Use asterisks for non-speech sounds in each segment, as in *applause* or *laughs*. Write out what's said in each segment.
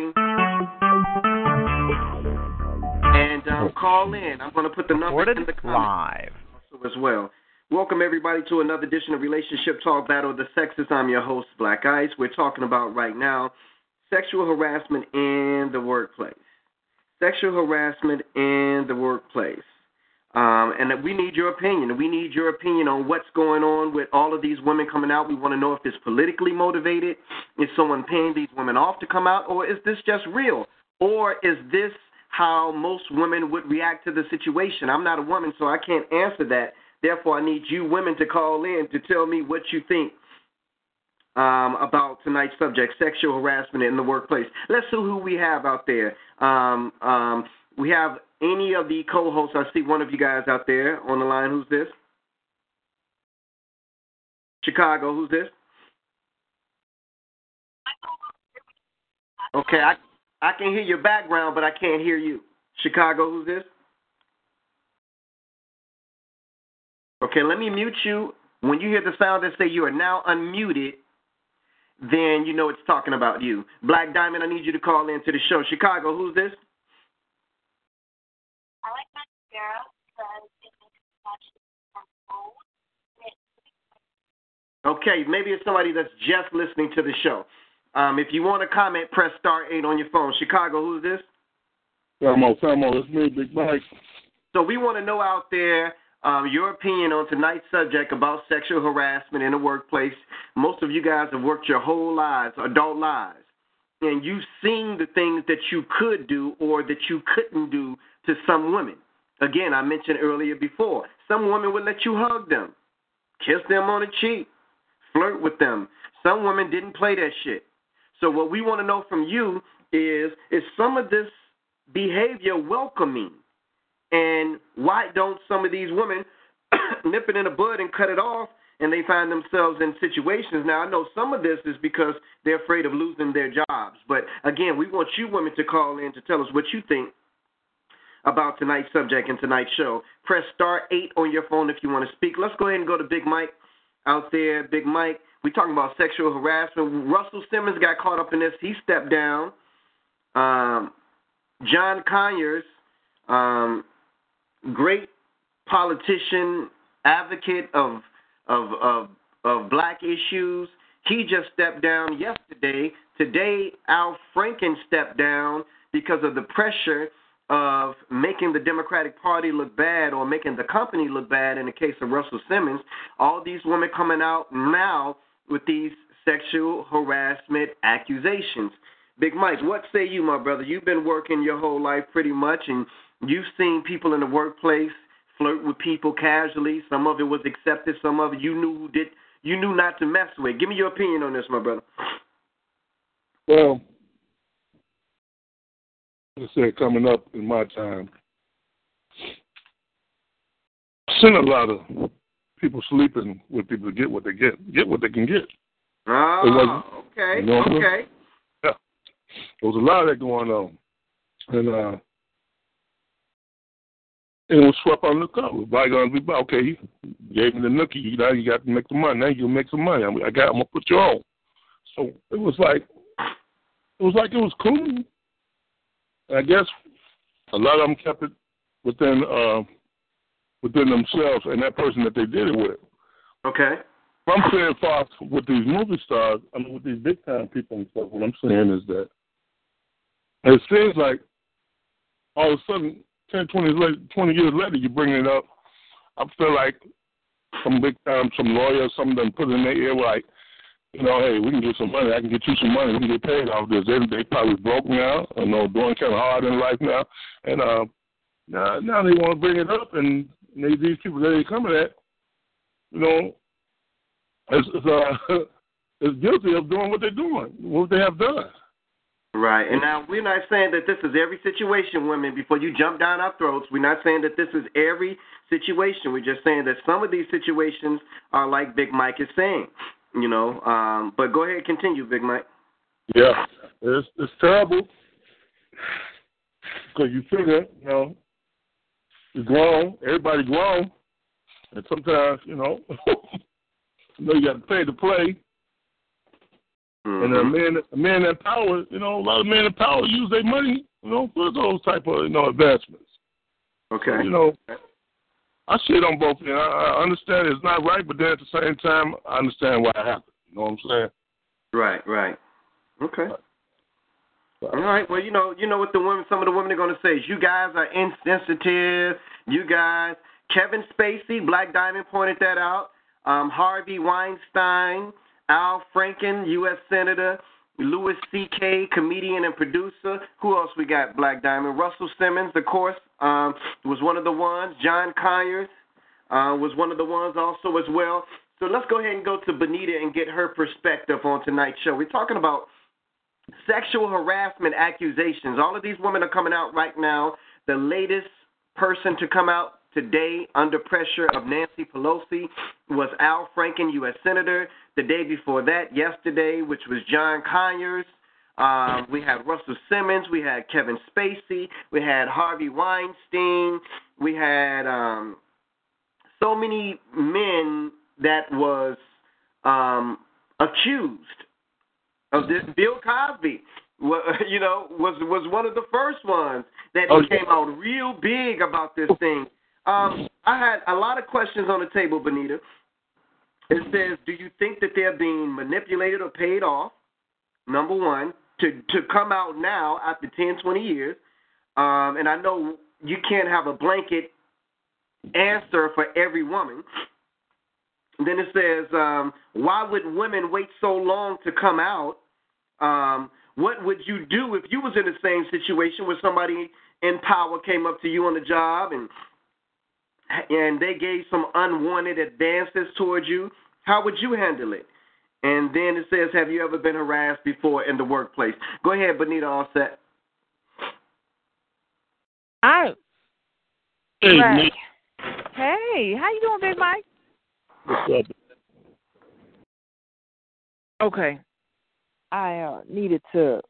And um, call in. I'm going to put the number in the live. comments as well. Welcome everybody to another edition of Relationship Talk Battle of the Sexes. I'm your host, Black Ice. We're talking about right now sexual harassment in the workplace. Sexual harassment in the workplace. Um, and we need your opinion. We need your opinion on what's going on with all of these women coming out. We want to know if it's politically motivated. Is someone paying these women off to come out, or is this just real? Or is this how most women would react to the situation? I'm not a woman, so I can't answer that. Therefore, I need you women to call in to tell me what you think um, about tonight's subject, sexual harassment in the workplace. Let's see who we have out there. Um, um, we have any of the co-hosts. I see one of you guys out there on the line. Who's this? Chicago. Who's this? Okay, I I can hear your background, but I can't hear you. Chicago. Who's this? Okay, let me mute you. When you hear the sound that say you are now unmuted, then you know it's talking about you. Black Diamond, I need you to call into the show. Chicago, who's this? I like mascara because it makes me watch Okay, maybe it's somebody that's just listening to the show. Um, if you want to comment, press star eight on your phone. Chicago, who's this? Samo, Samo, it's me, Big Mike. So we want to know out there um, your opinion on tonight's subject about sexual harassment in the workplace. Most of you guys have worked your whole lives, adult lives, and you've seen the things that you could do or that you couldn't do to some women. Again, I mentioned earlier before, some women would let you hug them, kiss them on the cheek, flirt with them. Some women didn't play that shit. So what we want to know from you is is some of this behavior welcoming? And why don't some of these women *coughs* nip it in the bud and cut it off and they find themselves in situations. Now, I know some of this is because they're afraid of losing their jobs. But again, we want you women to call in to tell us what you think about tonight's subject and tonight's show. Press star 8 on your phone if you want to speak. Let's go ahead and go to Big Mike out there. Big Mike, we're talking about sexual harassment. Russell Simmons got caught up in this. He stepped down. Um, John Conyers, um, great politician, advocate of of of of black issues. He just stepped down yesterday. Today, Al Franken stepped down because of the pressure of making the Democratic Party look bad or making the company look bad in the case of Russell Simmons. All these women coming out now with these sexual harassment accusations. Big Mike, what say you, my brother? You've been working your whole life pretty much, and you've seen people in the workplace flirt with people casually. Some of it was accepted. Some of it you knew did you knew not to mess with. Give me your opinion on this, my brother. Well, I said coming up in my time, seen a lot of people sleeping with people to get what they get, get what they can get. Oh, okay, you know, okay. Yeah, there was a lot of that going on, and uh, and it was swept under the carpet. Bygones be by. Okay, you gave me the nookie. Now you got to make some money. Now you make some money. I got. I'm gonna put you on. So it was like, it was like it was cool. And I guess a lot of them kept it within uh, within themselves and that person that they did it with. Okay. What I'm saying, Fox, with these movie stars, I mean, with these big time people and stuff, what I'm saying is that it seems like all of a sudden 10, 20, later, 20 years later, you bring it up. I feel like some big time, some lawyer, some of them put in their ear like, you know, hey, we can get some money. I can get you some money. We can get paid off this. They they probably broke now, you know, doing kind of hard in life now, and uh, now now they want to bring it up, and they, these people that they coming at, you know, is is, uh, *laughs* is guilty of doing what they're doing, what they have done. Right. And now we're not saying that this is every situation, women, before you jump down our throats. We're not saying that this is every situation. We're just saying that some of these situations are like Big Mike is saying, you know. Um, but go ahead, continue, Big Mike. Yeah, it's it's terrible because you figure, you know, you're grown, everybody grown, and sometimes, you know, *laughs* you know, you got to pay to play. Mm-hmm. And a man, a man in power, you know, a lot of men in power use their money, you know, for those type of, you know, advancements. okay. So, you know, I see it on both ends. I, I understand it's not right, but then at the same time, I understand why it happened. You know what I'm saying? Right, right. Okay. So, All right. Well, you know, you know what the women, some of the women are going to say is, you guys are insensitive. You guys, Kevin Spacey, Black Diamond pointed that out. Um, Harvey Weinstein, Al Franken, U.S. Senator, Louis C.K., comedian and producer. Who else we got? Black Diamond. Russell Simmons, of course, um, was one of the ones. John Conyers uh, was one of the ones also as well. So let's go ahead and go to Benita and get her perspective on tonight's show. We're talking about sexual harassment accusations. All of these women are coming out right now. The latest person to come out today under pressure of Nancy Pelosi was Al Franken, U.S. Senator. The day before that, yesterday, which was John Conyers. Um, we had Russell Simmons. We had Kevin Spacey. We had Harvey Weinstein. We had um, so many men that was um, accused of this. Bill Cosby, *laughs* you know, was was one of the first ones that Oh, came out real big about this thing. Um, I had a lot of questions on the table, Benita. It says, do you think that they're being manipulated or paid off? Number one, to to come out now after 10, 20 years. Um, and I know you can't have a blanket answer for every woman. Then it says, um, why would women wait so long to come out? Um, what would you do if you was in the same situation where somebody in power came up to you on the job and and they gave some unwanted advances towards you? How would you handle it? And then it says, have you ever been harassed before in the workplace? Go ahead, Benita, all set. I hey, Hey, how you doing, Big Mike? what's up? Okay. I uh, needed to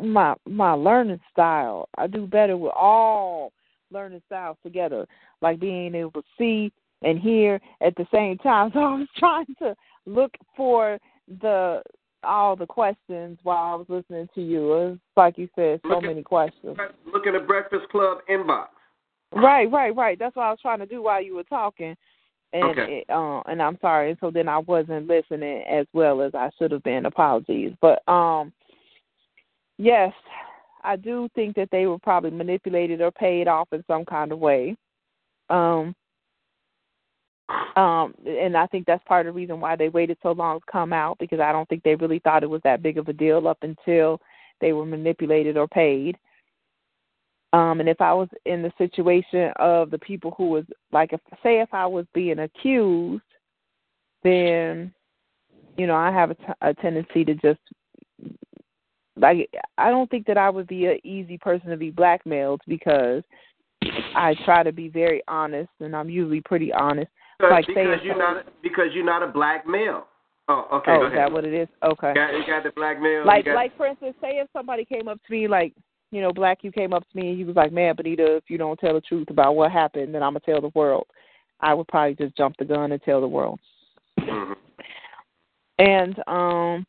my my learning style. I do better with all learning styles together, like being able to see and hear at the same time. *laughs* So I was trying to look for the all the questions while I was listening to you. It was like you said, so at- many questions. Look at the Breakfast Club inbox. Right, right, right. That's what I was trying to do while you were talking. And Okay. it, uh, and I'm sorry. So then I wasn't listening as well as I should have been. Apologies. But um yes, I do think that they were probably manipulated or paid off in some kind of way. Um um and I think that's part of the reason why they waited so long to come out because I don't think they really thought it was that big of a deal up until they were manipulated or paid. Um, and if I was in the situation of the people who was like, if say if I was being accused, then you know I have a, t- a tendency to just like I don't think that I would be an easy person to be blackmailed because I try to be very honest, and I'm usually pretty honest. Because, Like, because you're not because you're not a black male. Oh, okay. oh, go is ahead. that what it is? Okay. You got, you got the black male. like got, like for instance, say if somebody came up to me like, you know, black you came up to me and you was like, Man, Benita, if you don't tell the truth about what happened, then I'm gonna tell the world. I would probably just jump the gun and tell the world. Mm-hmm. And um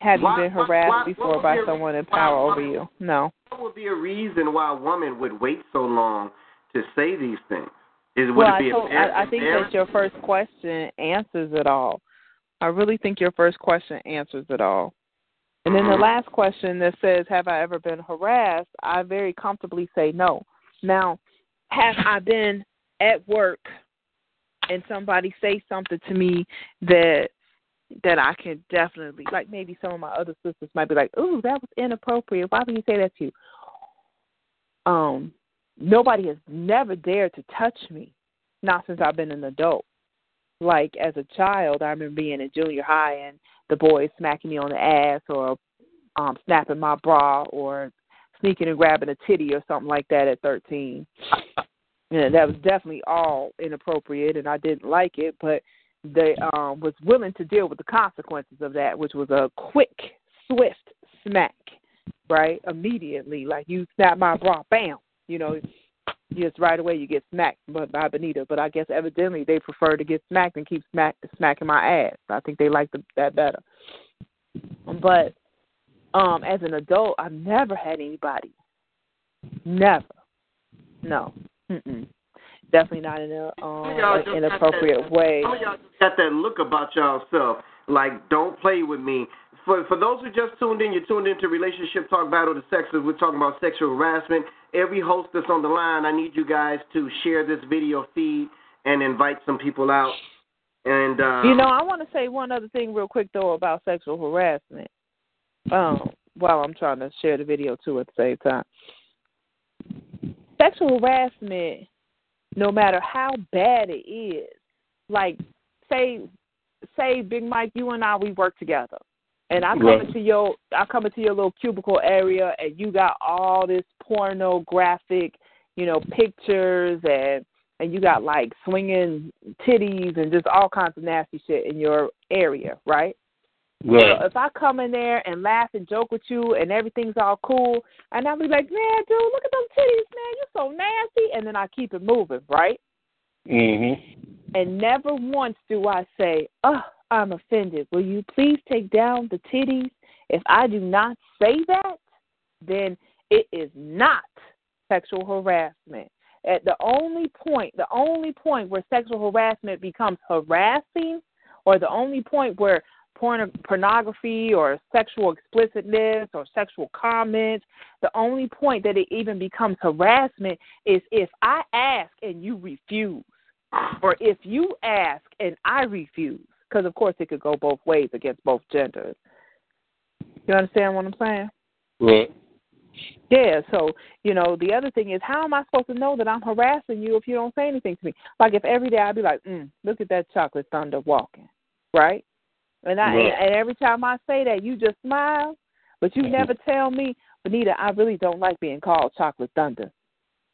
have you been harassed why- before by be someone in power why- over you? No. What would be a reason why a woman would wait so long to say these things? Is would well, it I, told, embar- I, I think that your first question answers it all. I really think your first question answers it all. And then the Mhm. last question that says, Have I ever been harassed? I very comfortably say no. Now, have I been at work and somebody say something to me that that I can definitely like maybe some of my other sisters might be like, Ooh, that was inappropriate. Why would you say that to you? Um, nobody has never dared to touch me, not since I've been an adult. Like as a child, I remember being in junior high and the boys smacking me on the ass or um snapping my bra or sneaking and grabbing a titty or something like that at 13. And that was definitely all inappropriate and I didn't like it, but they um was willing to deal with the consequences of that, which was a quick, swift smack, right? Immediately. Like you snap my bra, bam, you know, just right away you get smacked by, by Benita. But I guess evidently they prefer to get smacked and keep smack smacking my ass. I think they like the, that better. But um, as an adult, I've never had anybody. Never. No. Mm-mm. Definitely not in a um, like inappropriate that, way. Some y'all just got that look about y'all like don't play with me. For for those who just tuned in, you're tuned into Relationship Talk Battle the Sexes. We're talking about sexual harassment. Every host that's on the line, I need you guys to share this video feed and invite some people out. And uh, you know, I want to say one other thing real quick though about sexual harassment. Um, while I'm trying to share the video too at the same time. Sexual harassment, no matter how bad it is, like say say Big Mike, you and I we work together. And I come Right. into your I come into your little cubicle area and you got all this pornographic, you know, pictures and and you got like swinging titties and just all kinds of nasty shit in your area, right? Right. So if I come in there and laugh and joke with you and everything's all cool, and I'll be like, man, dude, look at those titties, man, you're so nasty, and then I keep it moving, right? Mhm. And never once do I say, oh, I'm offended. Will you please take down the titties? If I do not say that, then it is not sexual harassment. At the only point, the only point where sexual harassment becomes harassing, or the only point where porn- pornography or sexual explicitness or sexual comments, the only point that it even becomes harassment is if I ask and you refuse, or if you ask and I refuse. Because, of course, it could go both ways against both genders. You understand what I'm saying? Right. Yeah, so, you know, the other thing is, how am I supposed to know that I'm harassing you if you don't say anything to me? Like, if every day I'd be like, mm, look at that chocolate thunder walking, right? And I Right. and, every time I say that, you just smile, but you never tell me, Benita, I really don't like being called chocolate thunder.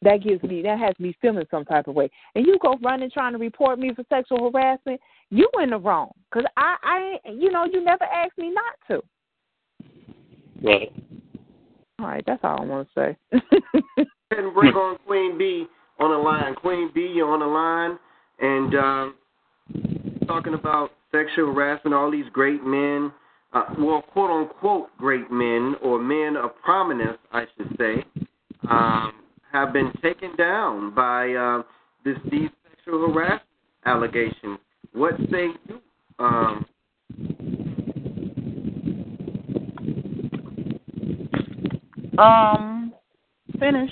That gives me that has me feeling some type of way. And you go running trying to report me for sexual harassment, you in the wrong. Cause I, I, you know, you never asked me not to. Right. All right, that's all I want to say. *laughs* and bring on Queen B on the line. Queen B, you're on the line, and um, talking about sexual harassment. All these great men, uh, well, quote unquote, great men or men of prominence, I should say, um, have been taken down by uh, this these sexual harassment allegations. What say you? Um, Um, finish.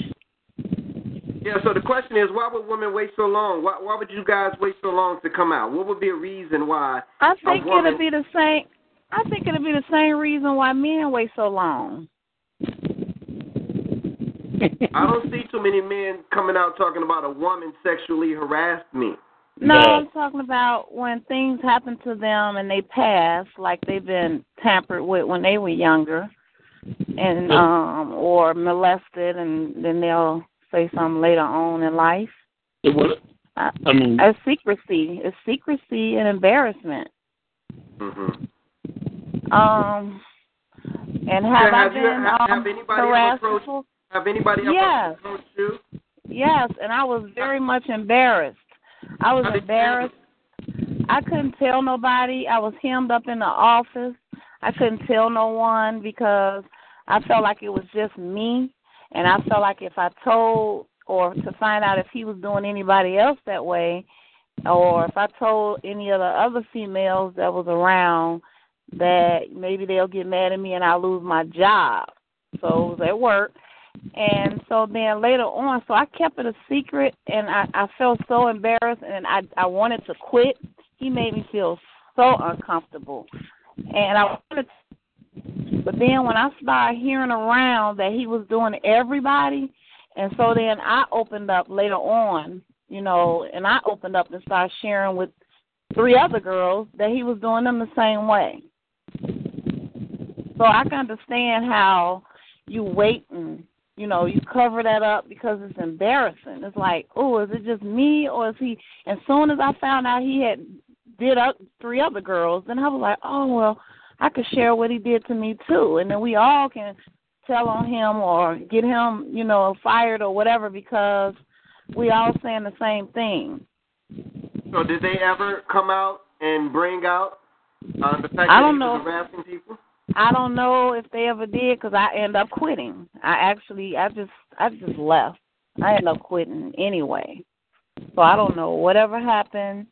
yeah. So the question is, why would women wait so long? Why, why would you guys wait so long to come out? What would be a reason why? I think woman- it'll be the same. I think it'll be the same reason why men wait so long. I don't see too many men coming out talking about a woman sexually harassed me. No, No. I'm talking about when things happen to them and they pass, like they've been tampered with when they were younger, and um, or molested, and then they'll say something later on in life. It would- I, I mean, it's secrecy. It's secrecy and embarrassment. Mm-hmm. Um, and have Yeah, I have you- been have- um, have anybody ever harassed approached- Have anybody ever Yes. approached you? Yes, and I was very much embarrassed. I was How did you embarrassed. I couldn't tell nobody. I was hemmed up in the office. I couldn't tell no one because I felt like it was just me, and I felt like if I told or to find out if he was doing anybody else that way, or if I told any of the other females that was around that maybe they'll get mad at me and I'll lose my job. So it was at work. And so then later on, so I kept it a secret, and I, I felt so embarrassed, and I I wanted to quit. He made me feel so uncomfortable, and I wanted. To, but then when I started hearing around that he was doing everybody, and so then I opened up later on, you know, and I opened up and started sharing with three other girls that he was doing them the same way. So I can understand how you wait and you know you cover that up because it's embarrassing. It's like, oh, is it just me or is he? And soon as I found out he had did up three other girls, then I was like, oh well, I could share what he did to me too, and then we all can tell on him or get him, you know, fired or whatever because we all saying the same thing. So did they ever come out and bring out uh, the fact I that don't he know. was harassing people? I don't know if they ever did because I end up quitting. I actually, I just, I just left. I ended up quitting anyway. So I don't know whatever happened.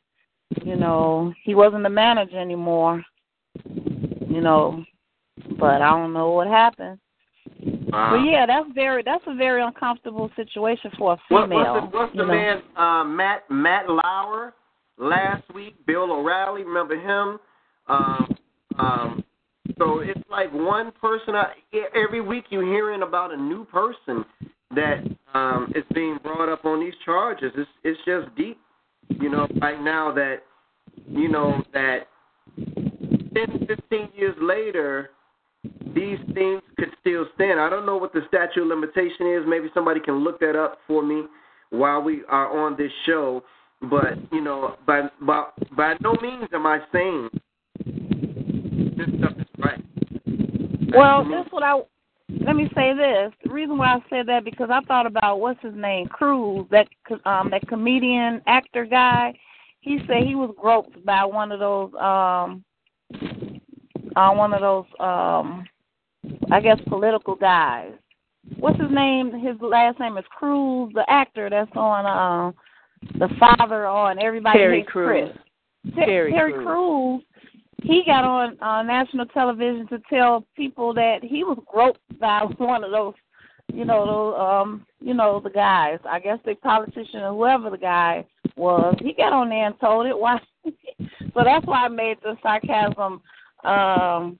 You know, he wasn't the manager anymore. You know, but I don't know what happened. Wow. But yeah, that's very that's a very uncomfortable situation for a What, female. what's the, what's the you man uh, Matt Matt Lauer last week? Bill O'Reilly, remember him? Um, um, so it's like one person. I, every week you're hearing about a new person that um, is being brought up on these charges. It's it's just deep, you know. Right now that you know that 10, 15 years later, these things could still stand. I don't know what the statute of limitation is. Maybe somebody can look that up for me while we are on this show. But you know, by by by no means am I saying this stuff is right. Well, that's what I. Let me say this. The reason why I said that because I thought about what's his name, Crews, that um that comedian actor guy. He said he was groped by one of those um uh one of those um I guess political guys. What's his name? His last name is Crews, the actor that's on uh the father on everybody Terry Hates Crews. Chris. Ter- Terry Terry Crews. Crews, he got on uh, national television to tell people that he was groped by *laughs* one of those, you know, those, um, you know, the guys. I guess the politician or whoever the guy was. He got on there and told it. Why? So that's why I made the sarcasm um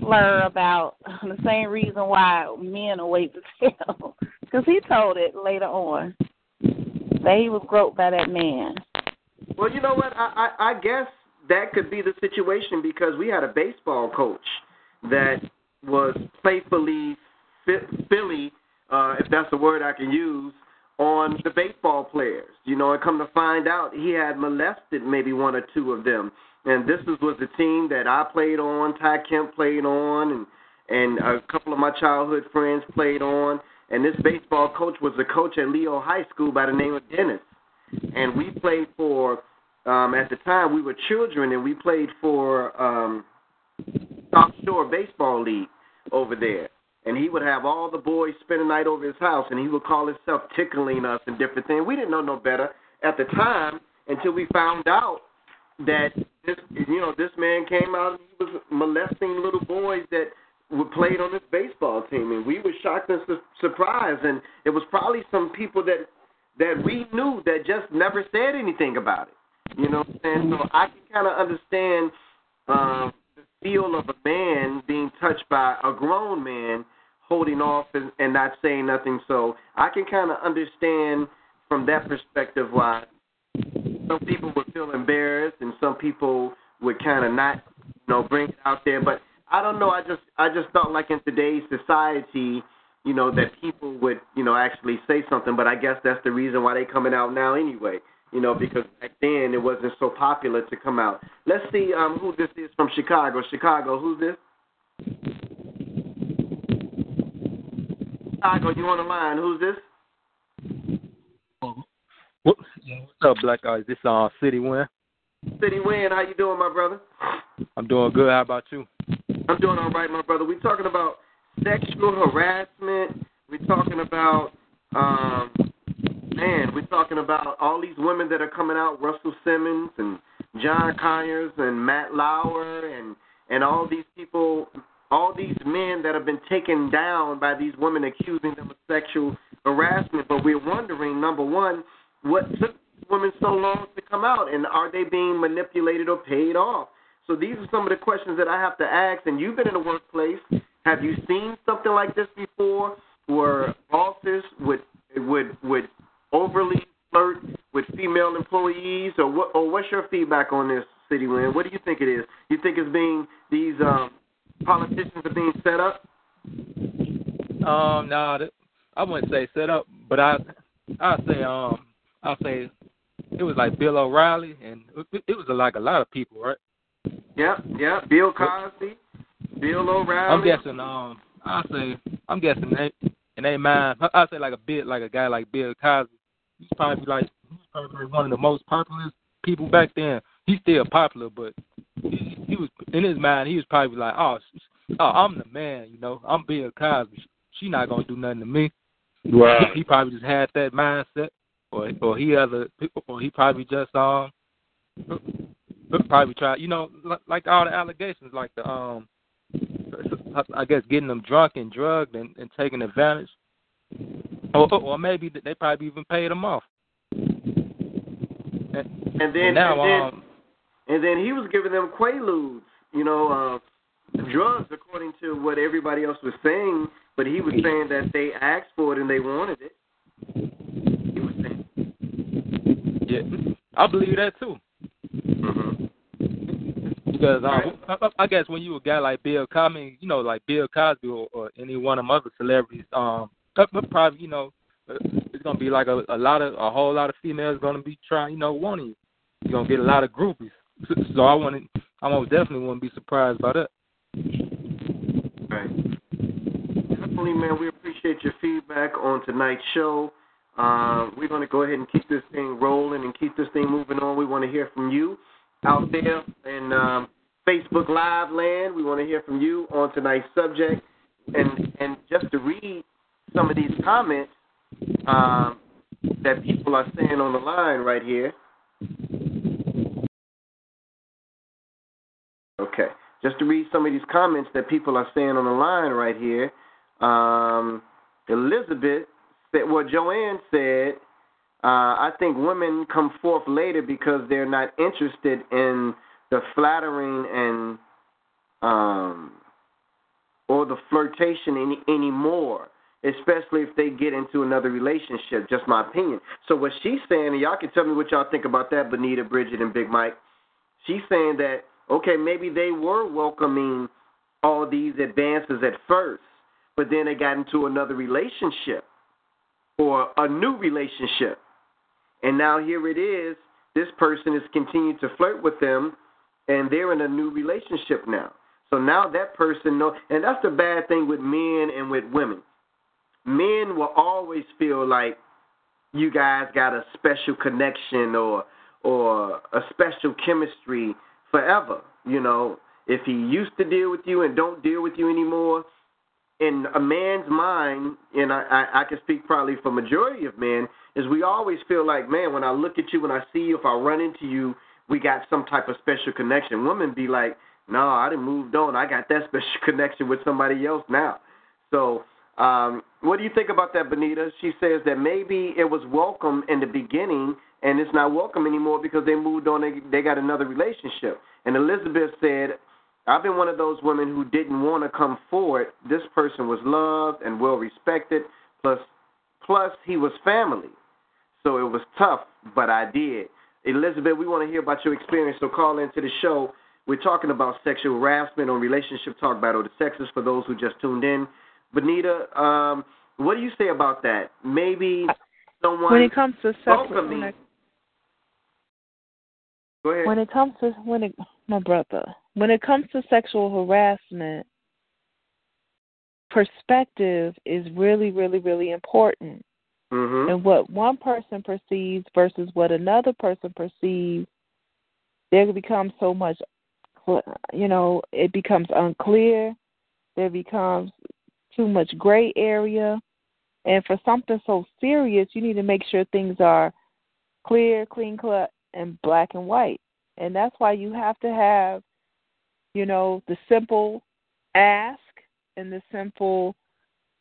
slur about the same reason why men are wait to tell, *laughs* because he told it later on that he was groped by that man. Well, you know what? I, I I guess that could be the situation because we had a baseball coach that was playfully Philly, uh, if that's the word I can use, on the baseball players. You know, and come to find out, he had molested maybe one or two of them. And this was, was the team that I played on, Ty Kemp played on, and and a couple of my childhood friends played on. And this baseball coach was a coach at Leo High School by the name of Dennis and we played for um at the time we were children and we played for um South Shore Baseball League over there. And he would have all the boys spend the night over his house and he would call himself tickling us and different things. We didn't know no better at the time until we found out that this you know, this man came out and he was molesting little boys that were played on this baseball team and we were shocked and su- surprised and it was probably some people that that we knew that just never said anything about it. You know what I'm saying? So I can kind of understand um, the feel of a man being touched by a grown man holding off and, and not saying nothing. So I can kind of understand from that perspective why some people would feel embarrassed and some people would kind of not, you know, bring it out there. But I don't know. I just I just thought like in today's society, you know, that people would, you know, actually say something. But I guess that's the reason why they coming out now anyway. You know, because back then it wasn't so popular to come out. Let's see um, who this is from Chicago. Chicago, who's this? Chicago, you on the line? Who's this? What, what's up, Black Ice? This uh City Win. City Win, how you doing, my brother? I'm doing good. How about you? I'm doing all right, my brother. We're talking about sexual harassment. We're talking about, um, man, we're talking about all these women that are coming out, Russell Simmons and John Conyers and Matt Lauer and and all these people, all these men that have been taken down by these women accusing them of sexual harassment. But we're wondering, number one, what took women so long to come out, and are they being manipulated or paid off? So these are some of the questions that I have to ask. And you've been in the workplace. Have you seen something like this before, where bosses would would would overly flirt with female employees, or what? Or what's your feedback on this, City Wind? What do you think it is? You think it's being these um, politicians are being set up? Um, no, th- I wouldn't say set up, but I I say um I say it was like Bill O'Reilly and it, was like a lot of people, right? Yep, yep. Bill Cosby, Bill O'Reilly. I'm guessing um I say I'm guessing they in their mind I say like a bit like a guy like Bill Cosby. He's probably like he's probably one of the most popular people back then. He's still popular, but he, he was in his mind he was probably like, oh, oh, I'm the man, you know, I'm Bill Cosby. She not gonna do nothing to me. Right. He, he probably just had that mindset, or or he other, or he probably just um probably tried. you know, like, like all the allegations, like the um, I guess getting them drunk and drugged and, and taking advantage, or or maybe they probably even paid them off. And, And then and now and then, um, and then he was giving them quaaludes, you know, uh, drugs according to what everybody else was saying, but he was saying that they asked for it and they wanted it. He was saying. yeah, I believe that too. hmm Because um, I, I guess when you a guy like Bill Cosby, you know, like Bill Cosby or, or any one of them other celebrities, um, but but probably you know, uh, it's gonna be like a, a lot of a whole lot of females gonna be trying, you know, wanting you. You're gonna get a lot of groupies. So, I to, I most definitely wouldn't be surprised by that. Right. Definitely, man. We appreciate your feedback on tonight's show. Uh, we're going to go ahead and keep this thing rolling and keep this thing moving on. We want to hear from you out there in um, Facebook Live land. We want to hear from you on tonight's subject. And and just to read some of these comments um, that people are saying on the line right here. Okay. Just to read some of these comments that people are saying on the line right here. Um, Elizabeth said, well, Joanne said, uh, I think women come forth later because they're not interested in the flattering and um, or the flirtation any, anymore, especially if they get into another relationship. Just my opinion. So what she's saying, and y'all can tell me what y'all think about that, Benita, Bridget, and Big Mike. She's saying that okay, maybe they were welcoming all these advances at first, but then they got into another relationship or a new relationship. And now here it is, this person is continuing to flirt with them and they're in a new relationship now. So now that person know and that's the bad thing with men and with women. Men will always feel like you guys got a special connection or or a special chemistry forever. You know, if he used to deal with you and don't deal with you anymore, in a man's mind, and I, I, I can speak probably for majority of men, is we always feel like, man, when I look at you, when I see you, if I run into you, we got some type of special connection. Women be like, no, I didn't moved on. I got that *laughs* special connection with somebody else now. So, um, what do you think about that, Benita? She says that maybe it was welcome in the beginning and it's not welcome anymore because they moved on. They, they got another relationship. And Elizabeth said, I've been one of those women who didn't want to come forward. This person was loved and well respected, plus, plus he was family. So it was tough, but I did. Elizabeth, we want to hear about your experience, so call into the show. We're talking about sexual harassment on Relationship Talk Battle of the Sexes for those who just tuned in. Benita, um, what do you say about that? Maybe someone when it comes to sexual, welcoming. when it, Go ahead. when it comes to when it my brother when it comes to sexual harassment perspective is really really really important mm-hmm. and what one person perceives versus what another person perceives there becomes so much you know it becomes unclear there becomes too much gray area and for something so serious you need to make sure things are clear clean cut and black and white. And that's why you have to have you know the simple ask and the simple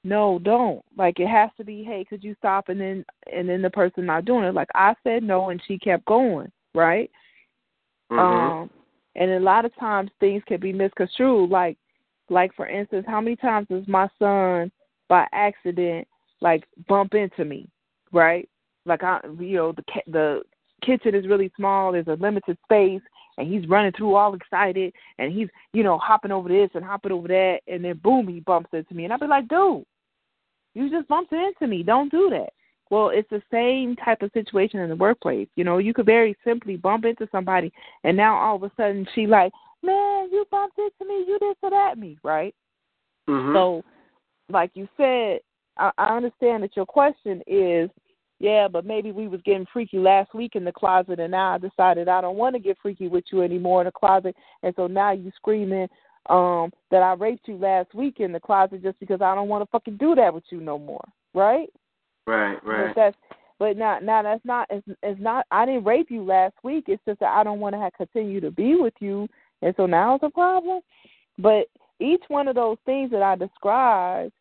no don't. Like it has to be hey could you stop? And then and then the person not doing it. Like i said no and she kept going right? Mhm. um and a lot of times things can be misconstrued. Like like for instance how many times does my son by accident like bump into me right? Like i you know the ca- the kitchen is really small there's a limited space and he's running through all excited and he's you know hopping over this and hopping over that and then boom he bumps into me. And i'll be like dude you just bumped into me. Don't do that. Well it's the same type of situation in the workplace. You know you could very simply bump into somebody and now all of a sudden she like man you bumped into me. You did or that me right? Mhm. so like you said I, I understand that your question is yeah, but maybe we was getting freaky last week in the closet, and now I decided I don't want to get freaky with you anymore in the closet, and so now you screaming, um that I raped you last week in the closet just because I don't want to fucking do that with you no more, right? Right, right. But that's but now now that's not it's, it's not I didn't rape you last week. It's just that I don't want to have, continue to be with you, and so now it's a problem. But each one of those things that I described,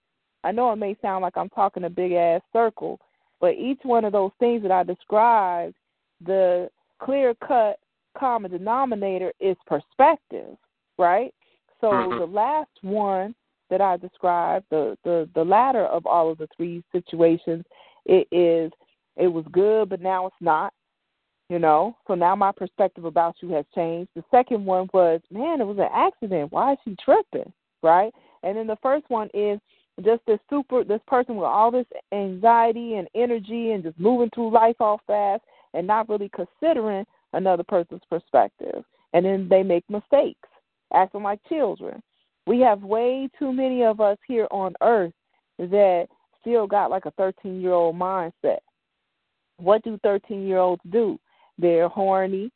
I know it may sound like I'm talking a big ass circle, but each one of those things that I described, the clear cut common denominator is perspective, right? So Mhm. the last one that I described, the, the the latter of all of the three situations, it is it was good, but now it's not. You know, so now my perspective about you has changed. The second one was, man, it was an accident. Why is she tripping, right? And then the first one is just this super, this person with all this anxiety and energy and just moving through life all fast and not really considering another person's perspective. And then they make mistakes, acting like children. We have way too many of us here on earth that still got like a 13 year old mindset. What do 13 year olds do? They're horny.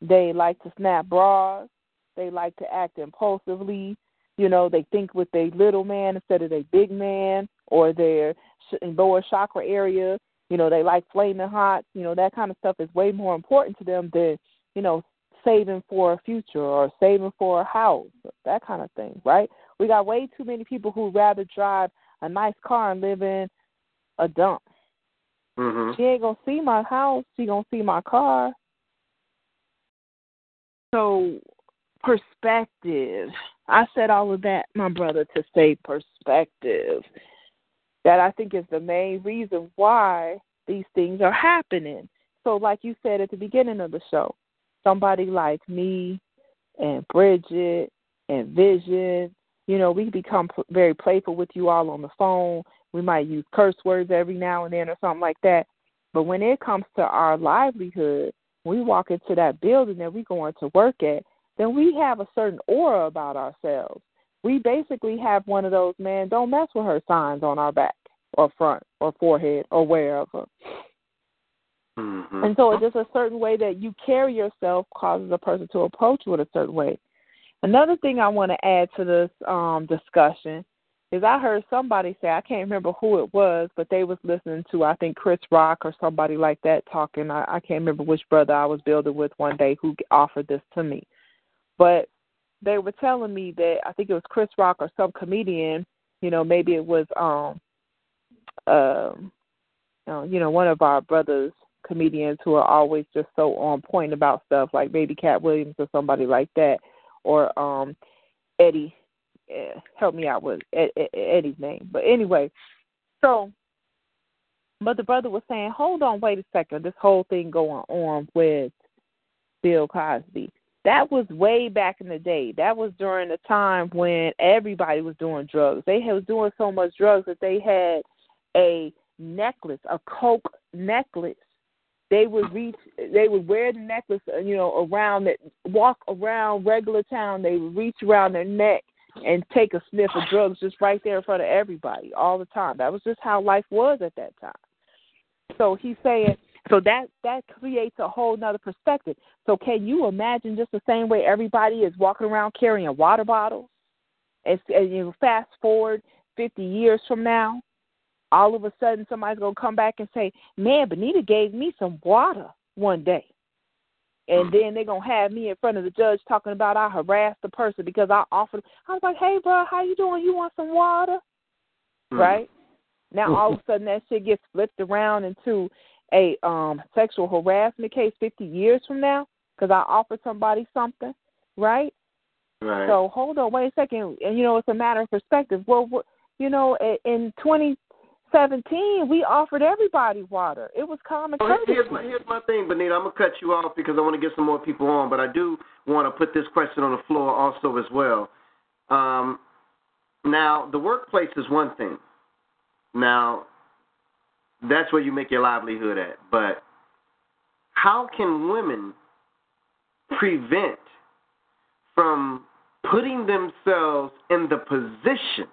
They like to snap bras. They like to act impulsively. You know, they think with their little man instead of their big man or their sh- lower chakra area. You know, they like flaming hot. You know, that kind of stuff is way more important to them than, you know, saving for a future or saving for a house, that kind of thing, right? We got way too many people who rather drive a nice car and live in a dump. Mhm. She ain't gonna see my house. She gonna see my car. So, perspective. I said all of that, my brother, to say perspective. That I think is the main reason why these things are happening. So, like you said at the beginning of the show, somebody like me and Bridget and Vision, you know, we become very playful with you all on the phone. We might use curse words every now and then or something like that. But when it comes to our livelihood, we walk into that building that we're going to work at, then we have a certain aura about ourselves. We basically have one of those man, don't mess with her signs on our back or front or forehead or wherever. Mhm. And so it's just a certain way that you carry yourself causes a person to approach you in a certain way. Another thing I want to add to this um, discussion is I heard somebody say I can't remember who it was, but they was listening to I think Chris Rock or somebody like that talking. I, I can't remember which brother I was building with one day who offered this to me, but they were telling me that I think it was Chris Rock or some comedian. You know, maybe it was um, um, uh, you know, one of our brothers comedians who are always just so on point about stuff, like maybe Katt Williams or somebody like that, or um Eddie. Eh, help me out with Ed, Eddie's name, but anyway, so. But the brother was saying, "Hold on, wait a second. This whole thing going on with Bill Cosby. That was way back in the day. That was during the time when everybody was doing drugs. They was doing so much drugs that they had a necklace, a coke necklace. They would reach, they would wear the necklace, uh, you know, around it, walk around regular town. They would reach around their neck and take a sniff of drugs just right there in front of everybody all the time. That was just how life was at that time. So he's saying, so that that creates a whole nother perspective. So can you imagine just the same way everybody is walking around carrying water bottles? And, and you fast forward 50 years from now, all of a sudden somebody's going to come back and say, man, Benita gave me some water one day. And then they're going to have me in front of the judge talking about I harassed the person because I offered. I was like, hey, bro, how you doing? You want some water? Mhm. Right? Now, all of *laughs* a sudden that shit gets flipped around into a um sexual harassment case 50 years from now because I offered somebody something, right? Right. So hold on, wait a second. And you know, it's a matter of perspective. Well, you know, in 2017, we offered everybody water. It was common So courtesy. here's my here's my thing, Benita. I'm gonna cut you off because I want to get some more people on, but I do want to put this question on the floor also as well. Um, now, the workplace is one thing. Now, that's where you make your livelihood at. But how can women prevent from putting themselves in the position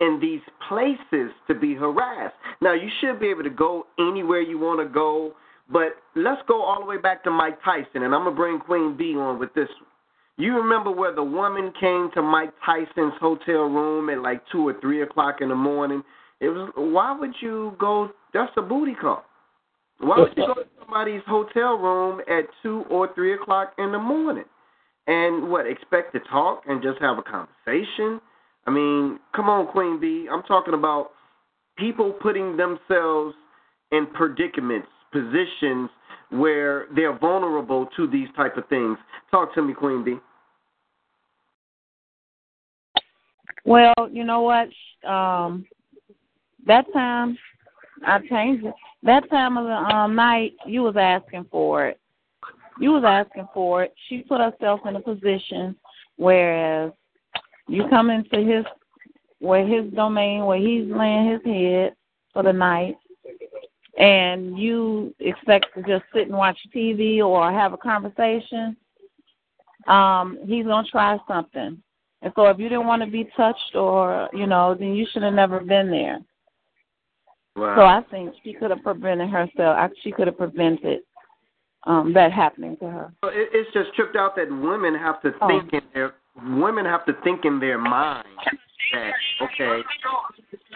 in these places to be harassed. Now, you should be able to go anywhere you want to go, but let's go all the way back to Mike Tyson, and I'm going to bring Queen B on with this. one. You remember where the woman came to Mike Tyson's hotel room at like two or three o'clock in the morning? It was why would you go? That's a booty call. Why would you go to somebody's hotel room at two or three o'clock in the morning? And what, expect to talk and just have a conversation? I mean, come on, Queen B. I'm talking about people putting themselves in predicaments, positions where they're vulnerable to these type of things. Talk to me, Queen B. Well, you know what? Um, that time I changed it. That time of the um, night, you was asking for it. You was asking for it. She put herself in a position, whereas you come into his where his domain, where he's laying his head for the night, and you expect to just sit and watch TV or have a conversation. Um, he's gonna try something. And so if you didn't want to be touched or, you know, then you should have never been there. Wow. So I think she could have prevented herself. She could have prevented um that happening to her. It, it's just tripped out that women have to Oh. think in their women have to think in their mind that okay,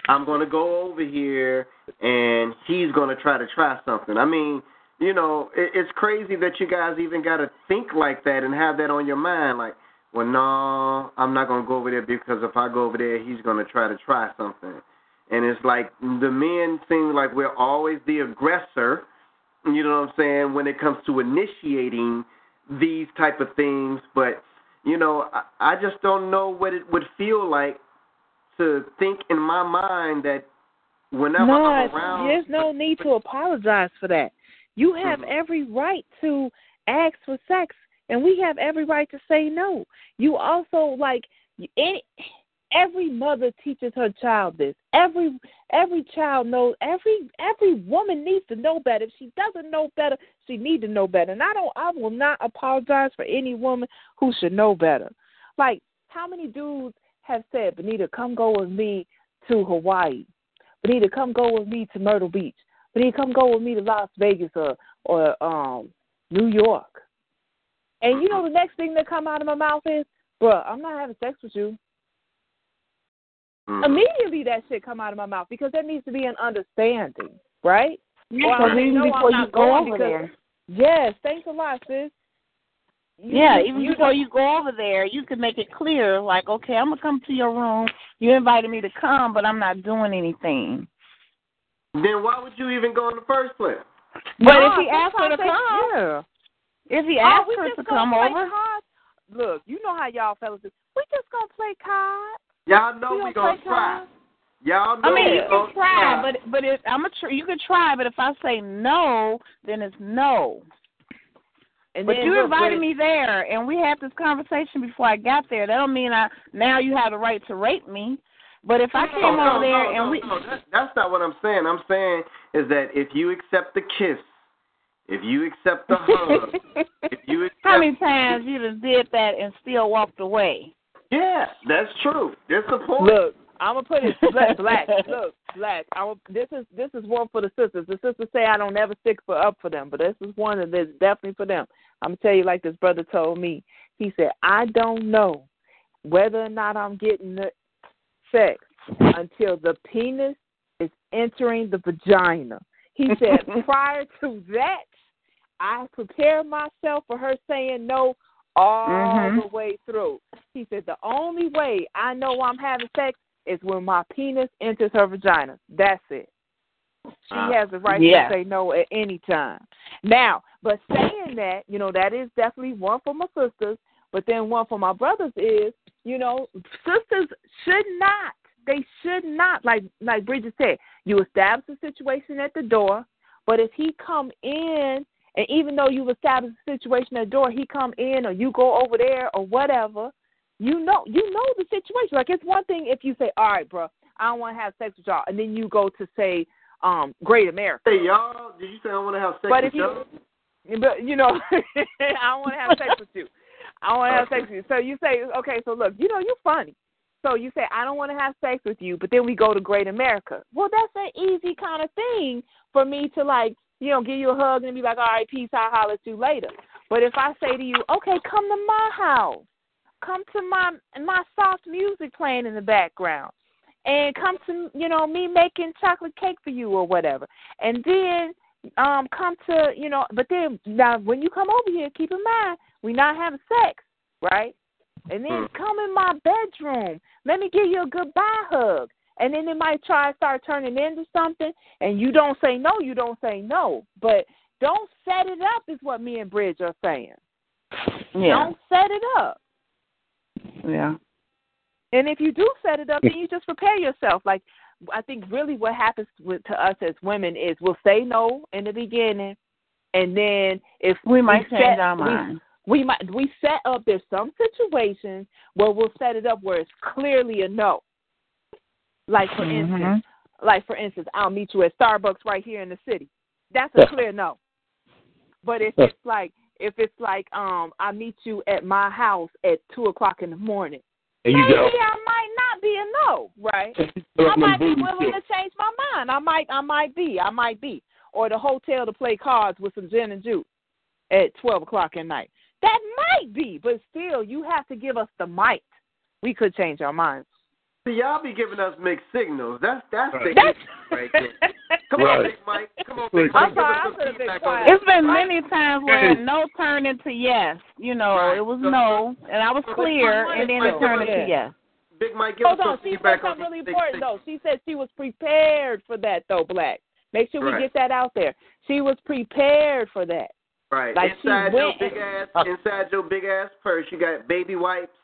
I'm going to go over here and he's going to try to try something. I mean, you know, it, it's crazy that you guys even got to think like that and have that on your mind. Like, well, no, I'm not going to go over there because if I go over there, he's going to try to try something. And it's like the men seem like we're always the aggressor. You know what I'm saying? When it comes to initiating these type of things, but you know, I, I just don't know what it would feel like to think in my mind that whenever no, I'm around, there's no need to apologize for that. You have Mhm. every right to ask for sex, and we have every right to say no. You also like any every mother teaches her child this. Every every child knows. Every every woman needs to know better. If she doesn't know better, she need to know better. And I don't. I will not apologize for any woman who should know better. Like how many dudes have said, "Benita, come go with me to Hawaii." Benita, come go with me to Myrtle Beach. Benita, come go with me to Las Vegas or or um New York. And you know the next thing that come out of my mouth is, "Bruh, I'm not having sex with you." Mhm. Immediately that shit come out of my mouth because there needs to be an understanding, right? Yeah, Well, I even before you go over because- there. Yes, thanks a lot, sis. You- Yeah, even you before you go over there, you can make it clear, like, okay, I'm gonna come to your room. You invited me to come, but I'm not doing anything. Then why would you even go in the first place? But No, if he asked her to come, they- yeah. if he Oh, asked we her to come over, cards? Look, you know how y'all fellas do. We just gonna play cards. Y'all know we we gonna gonna try. Y'all know I mean, we you gonna can try, but but if I'm a tr- you can try, but if I say no, then it's no. And But then you invited me there, and we had this conversation before I got there. That don't mean I now you have the right to rape me. But if I No, came no, over there no, and no, we, no, that's not what I'm saying. I'm saying is that if you accept the kiss, if you accept the *laughs* hug, if you accept, how many times you just did that and still walked away? Yeah, that's true. That's the point. Look, I'm gonna put it *laughs* black. black. Look, black. I will, this is this is one for the sisters. The sisters say I don't ever stick for up for them, but this is one that's definitely for them. I'm gonna tell you like this brother told me. He said I don't know whether or not I'm getting the sex until the penis is entering the vagina. He said *laughs* prior to that, I prepare myself for her saying no all Mhm. the way through. He said the only way I know I'm having sex is when my penis enters her vagina. That's it. She Ah. has the right Yeah. to say no at any time. Now, but saying that, you know, that is definitely one for my sisters, but then one for my brothers is, you know, sisters should not, they should not, like like Bridget said, you establish a situation at the door, but if he come in and even though you've established a situation at the door, he come in or you go over there or whatever, you know you know the situation. Like it's one thing if you say, All right, bro, I don't want to have sex with y'all and then you go to say, um, Great America. Hey, y'all, did you say I want to have sex But with if you y'all? *laughs* but you know, *laughs* I don't want to have sex with you. I want to have sex with you. So you say, okay, so look, you know, you're funny. So you say, I don't want to have sex with you, but then we go to Great America. Well, that's an easy kind of thing for me to like, you know, give you a hug and be like, all right, peace, I'll holler at you later. But if I say to you, okay, come to my house, come to my my soft music playing in the background, and come to you know me making chocolate cake for you or whatever, and then um come to you know. But then now when you come over here, keep in mind we not having sex, right? And then Hmm. come in my bedroom. Let me give you a goodbye hug. And then it might try start turning into something, and you don't say no. You don't say no, but don't set it up. Is what me and Bridge are saying. Yeah. Don't set it up. Yeah. And if you do set it up, then you just prepare yourself. Like I think really what happens with to us as women is we'll say no in the beginning, and then if We might set, change our we- mind. we might we set up. There's some situations where we'll set it up where it's clearly a no. Like for Mhm. instance, like for instance, I'll meet you at Starbucks right here in the city. That's a clear no. But if it's like if it's like um I meet you at my house at two o'clock in the morning, And you maybe go, I might not be a no, right? I might be willing to change my mind. I might I might be. I might be. Or the hotel to play cards with some gin and juice at twelve o'clock at night. That might be, but still you have to give us the might. We could change our minds. See, y'all be giving us mixed signals. That's that's the Right. That's right there. *laughs* Come on, Big Mike. Come on, Big I'm Mike. Give sorry, us I some been feedback quiet. on It's been Right. many times where no turned into yes. You know, Right. it was no, and I was So clear, and then it turned into us- yes. Big Mike, give Hold us on, some she said feedback on something really important though. She said she was prepared for that though, Black. Make sure we Right. get that out there. She was prepared for that. Right. Like she inside your big ass inside your big ass purse you got baby wipes,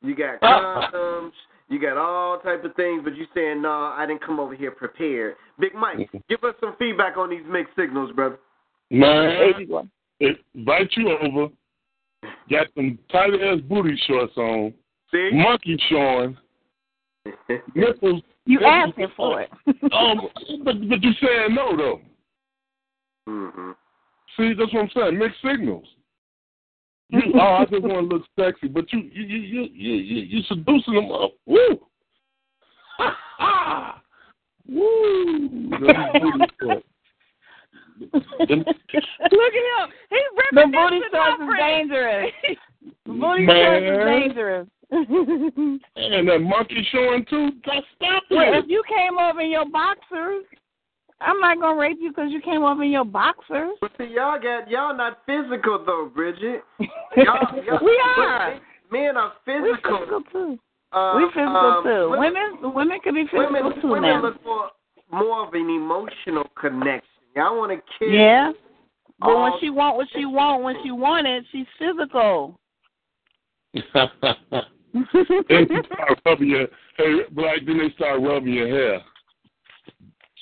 you got Uh. condoms, you got all type of things, but you saying, No, I didn't come over here prepared. Big Mike, give us some feedback on these mixed signals, brother. Man, Baby boy. invite you over. Got some tight ass booty shorts on, See? monkey showing, *laughs* nipples. You nipples- asking for it. *laughs* Um, but but you saying no though. Mm-hmm. See, that's what I'm saying. Mixed signals. You, oh, I just want to look sexy, but you you you you you you, you seducing them up. Woo! Ha *laughs* ha! Woo! Them booty shorts. Them- Look at him. He's the ripping booty this with shorts my is dangerous. *laughs* The booty Man. shorts is dangerous. *laughs* and that monkey showing too. Stop stop well, it. if you came over in your boxers, I'm not gonna rape you because you came over in your boxers. But see, y'all got y'all not physical though, Bridget. *laughs* Y'all, y'all, we are. Men are We physical. physical too. Uh, we physical um, too. Women, Women, women can be physical women, too women now. look for more of an emotional connection. Y'all want to kiss. Yeah. But when she want what she want, when she want it, she's physical. *laughs* then you start rubbing your hey black. Then they start rubbing your hair,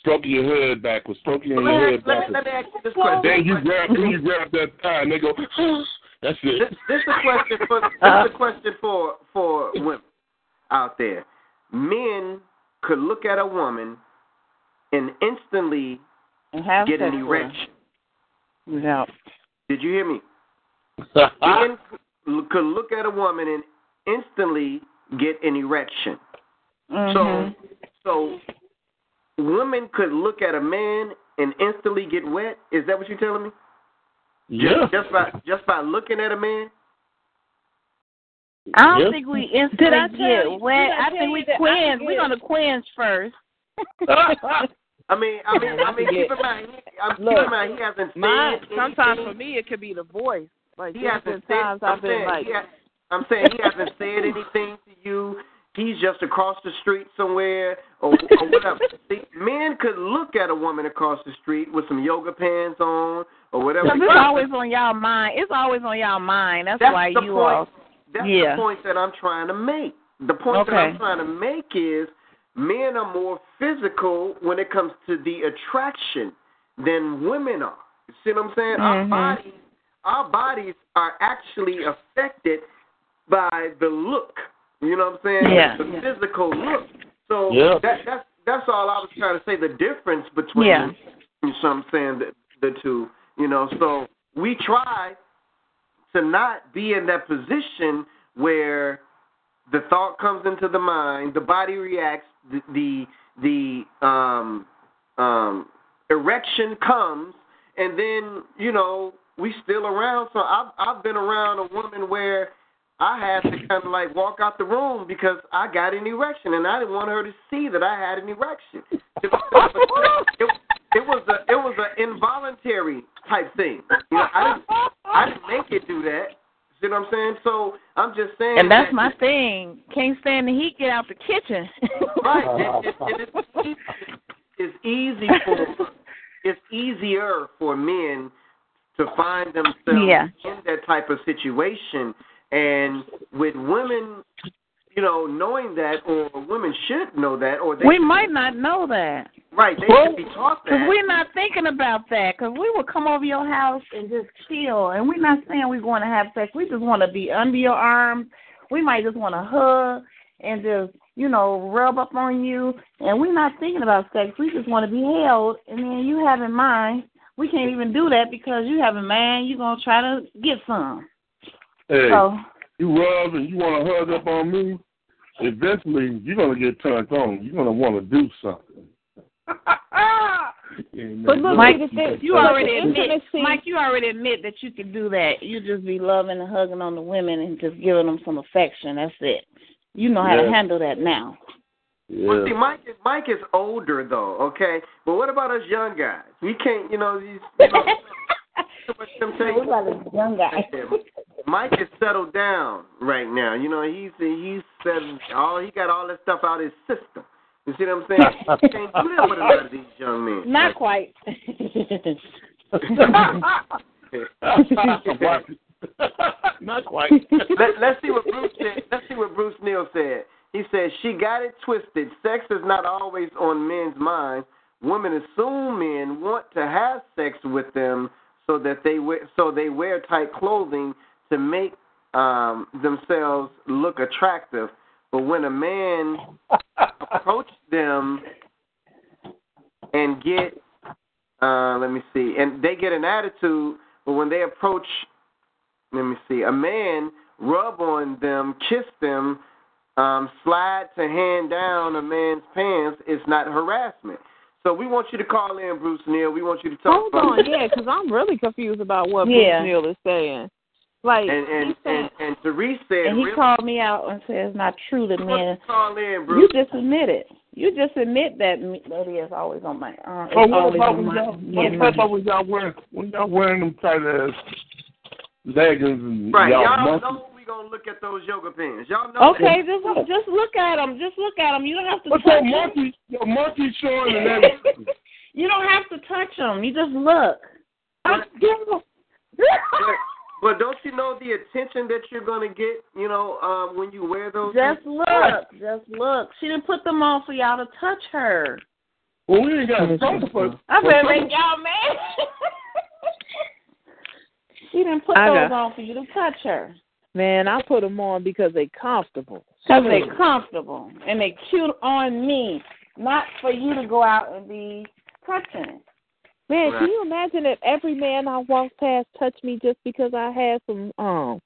stroking your head backwards, stroking your Let me, head ask, let, me, let me ask you this question. Then you grab, then you grab that thigh, and they go. *sighs* That's it. this is a question for *laughs* this is a question for for women out there. Men could look at a woman and instantly And have get sex an with erection. Yeah. Did you hear me? *laughs* Men could look at a woman and instantly get an erection. Mhm. So, so women could look at a man and instantly get wet. Is that what you're telling me? yeah. Just, just by just by looking at a man. I don't Yeah. think we Did I instantly get you- wet. I I think we you quench. We're gonna quench first. *laughs* I mean, I mean, I mean, keep in mind, he, I'm keep Look, in mind, he hasn't said Mine, sometimes for me, it could be the voice. Like he hasn't said. times I'm I've been saying, like, he ha- I'm saying he hasn't said anything to you. He's just across the street somewhere or, or whatever. *laughs* See, men could look at a woman across the street with some yoga pants on or whatever. Because it's always on y'all mind. It's always on y'all mind. That's, That's why you point. all. That's Yeah. the point that I'm trying to make. The point that I'm trying to make is men are more physical when it comes to the attraction than women are. You see what I'm saying? Mhm. Our bodies our bodies are actually affected by the look. You know what I'm saying? Yeah. The physical look. So Yeah. that that's that's all I was trying to say, the difference between Yeah. you know what I'm saying, the, the two. You know, so we try to not be in that position where the thought comes into the mind, the body reacts, the the, the um, um, erection comes, and then you know we still around. So I've I've been around a woman where I had to kind of like walk out the room because I got an erection, and I didn't want her to see that I had an erection. It was, it, it was a it was an involuntary type thing. You know, I didn't I didn't make it do that. You know what I'm saying? So I'm just saying. And that's that- my thing. Can't stand the heat. Get out the kitchen. Right. It, it, it, it's, it's easy for it's easier for men to find themselves Yeah. in that type of situation, and with women, you know, knowing that, or women should know that, or they we might not know that. right, they should be taught Because we're not thinking about that. Because we would come over your house and just chill. And we're not saying we want to have sex. We just want to be under your arms. We might just want to hug and just, you know, rub up on you. And we're not thinking about sex. We just want to be held. And then you have in mind, we can't even do that because you have in mind you're going to try to get some. Hey, So, you rub and you want to hug up on me, eventually you're going to get turned on. You're going to want to do something. *laughs* And But uh, look, Mike, see, you but already admit, Mike, you already admit that you can do that. You just be loving and hugging on the women and just giving them some affection. That's it. You know how to handle that now. Well, see. Mike is Mike is older though, okay. But what about us young guys? We can't, you know, these you know, too much temptation. we got a young guy. Mike is settled down right now. You know, he's he's settled all he got all that stuff out of his system. You see what I'm saying? He can't do that with a lot of these young men. *laughs* Not quite. *laughs* Not quite. Let, let's see what Bruce said. Let's see what Bruce Neal said. He said she got it twisted. Sex is not always on men's minds. Women assume men want to have sex with them so that they wear, so they wear tight clothing to make um, themselves look attractive. But when a man *laughs* approach them and get uh, let me see, and they get an attitude, but when they approach let me see, a man rub on them, kiss them, um, slide to hand down a man's pants it's not harassment. So we want you to call in, Bruce Neal. We want you to talk Hold about on, yeah, because I'm really confused about what Yeah. Bruce Neal is saying. Like, And and, he's saying, and and Therese said, and he really, called me out and said it's not true that we men. to call in, You just admit it. You just admit that me- that is always on my. Uh, it's Oh, what always about on when my. y'all, Yeah, what about when y'all wearing when y'all wearing them tight ass leggings and right, y'all, y'all monkey- know we gonna look at those yoga pants. Y'all know. Okay, just just look at them. Just look at them. You don't have to What's touch your 'em. monkey? Your monkey showing and *laughs* everything. You don't have to touch them. You just look. But, but don't you know the attention that you're gonna get? You know, um, when you wear those. Just things? look. Just look. She didn't put them on for y'all to touch her. Well, we ain't got to talk for. I better some- make y'all mad. *laughs* she didn't put I those got- on for you to touch her. man, I put them on because they comfortable. Because they're comfortable and they cute on me, not for you to go out and be touching. Man, Right. can you imagine if every man I walk past touched me just because I had some um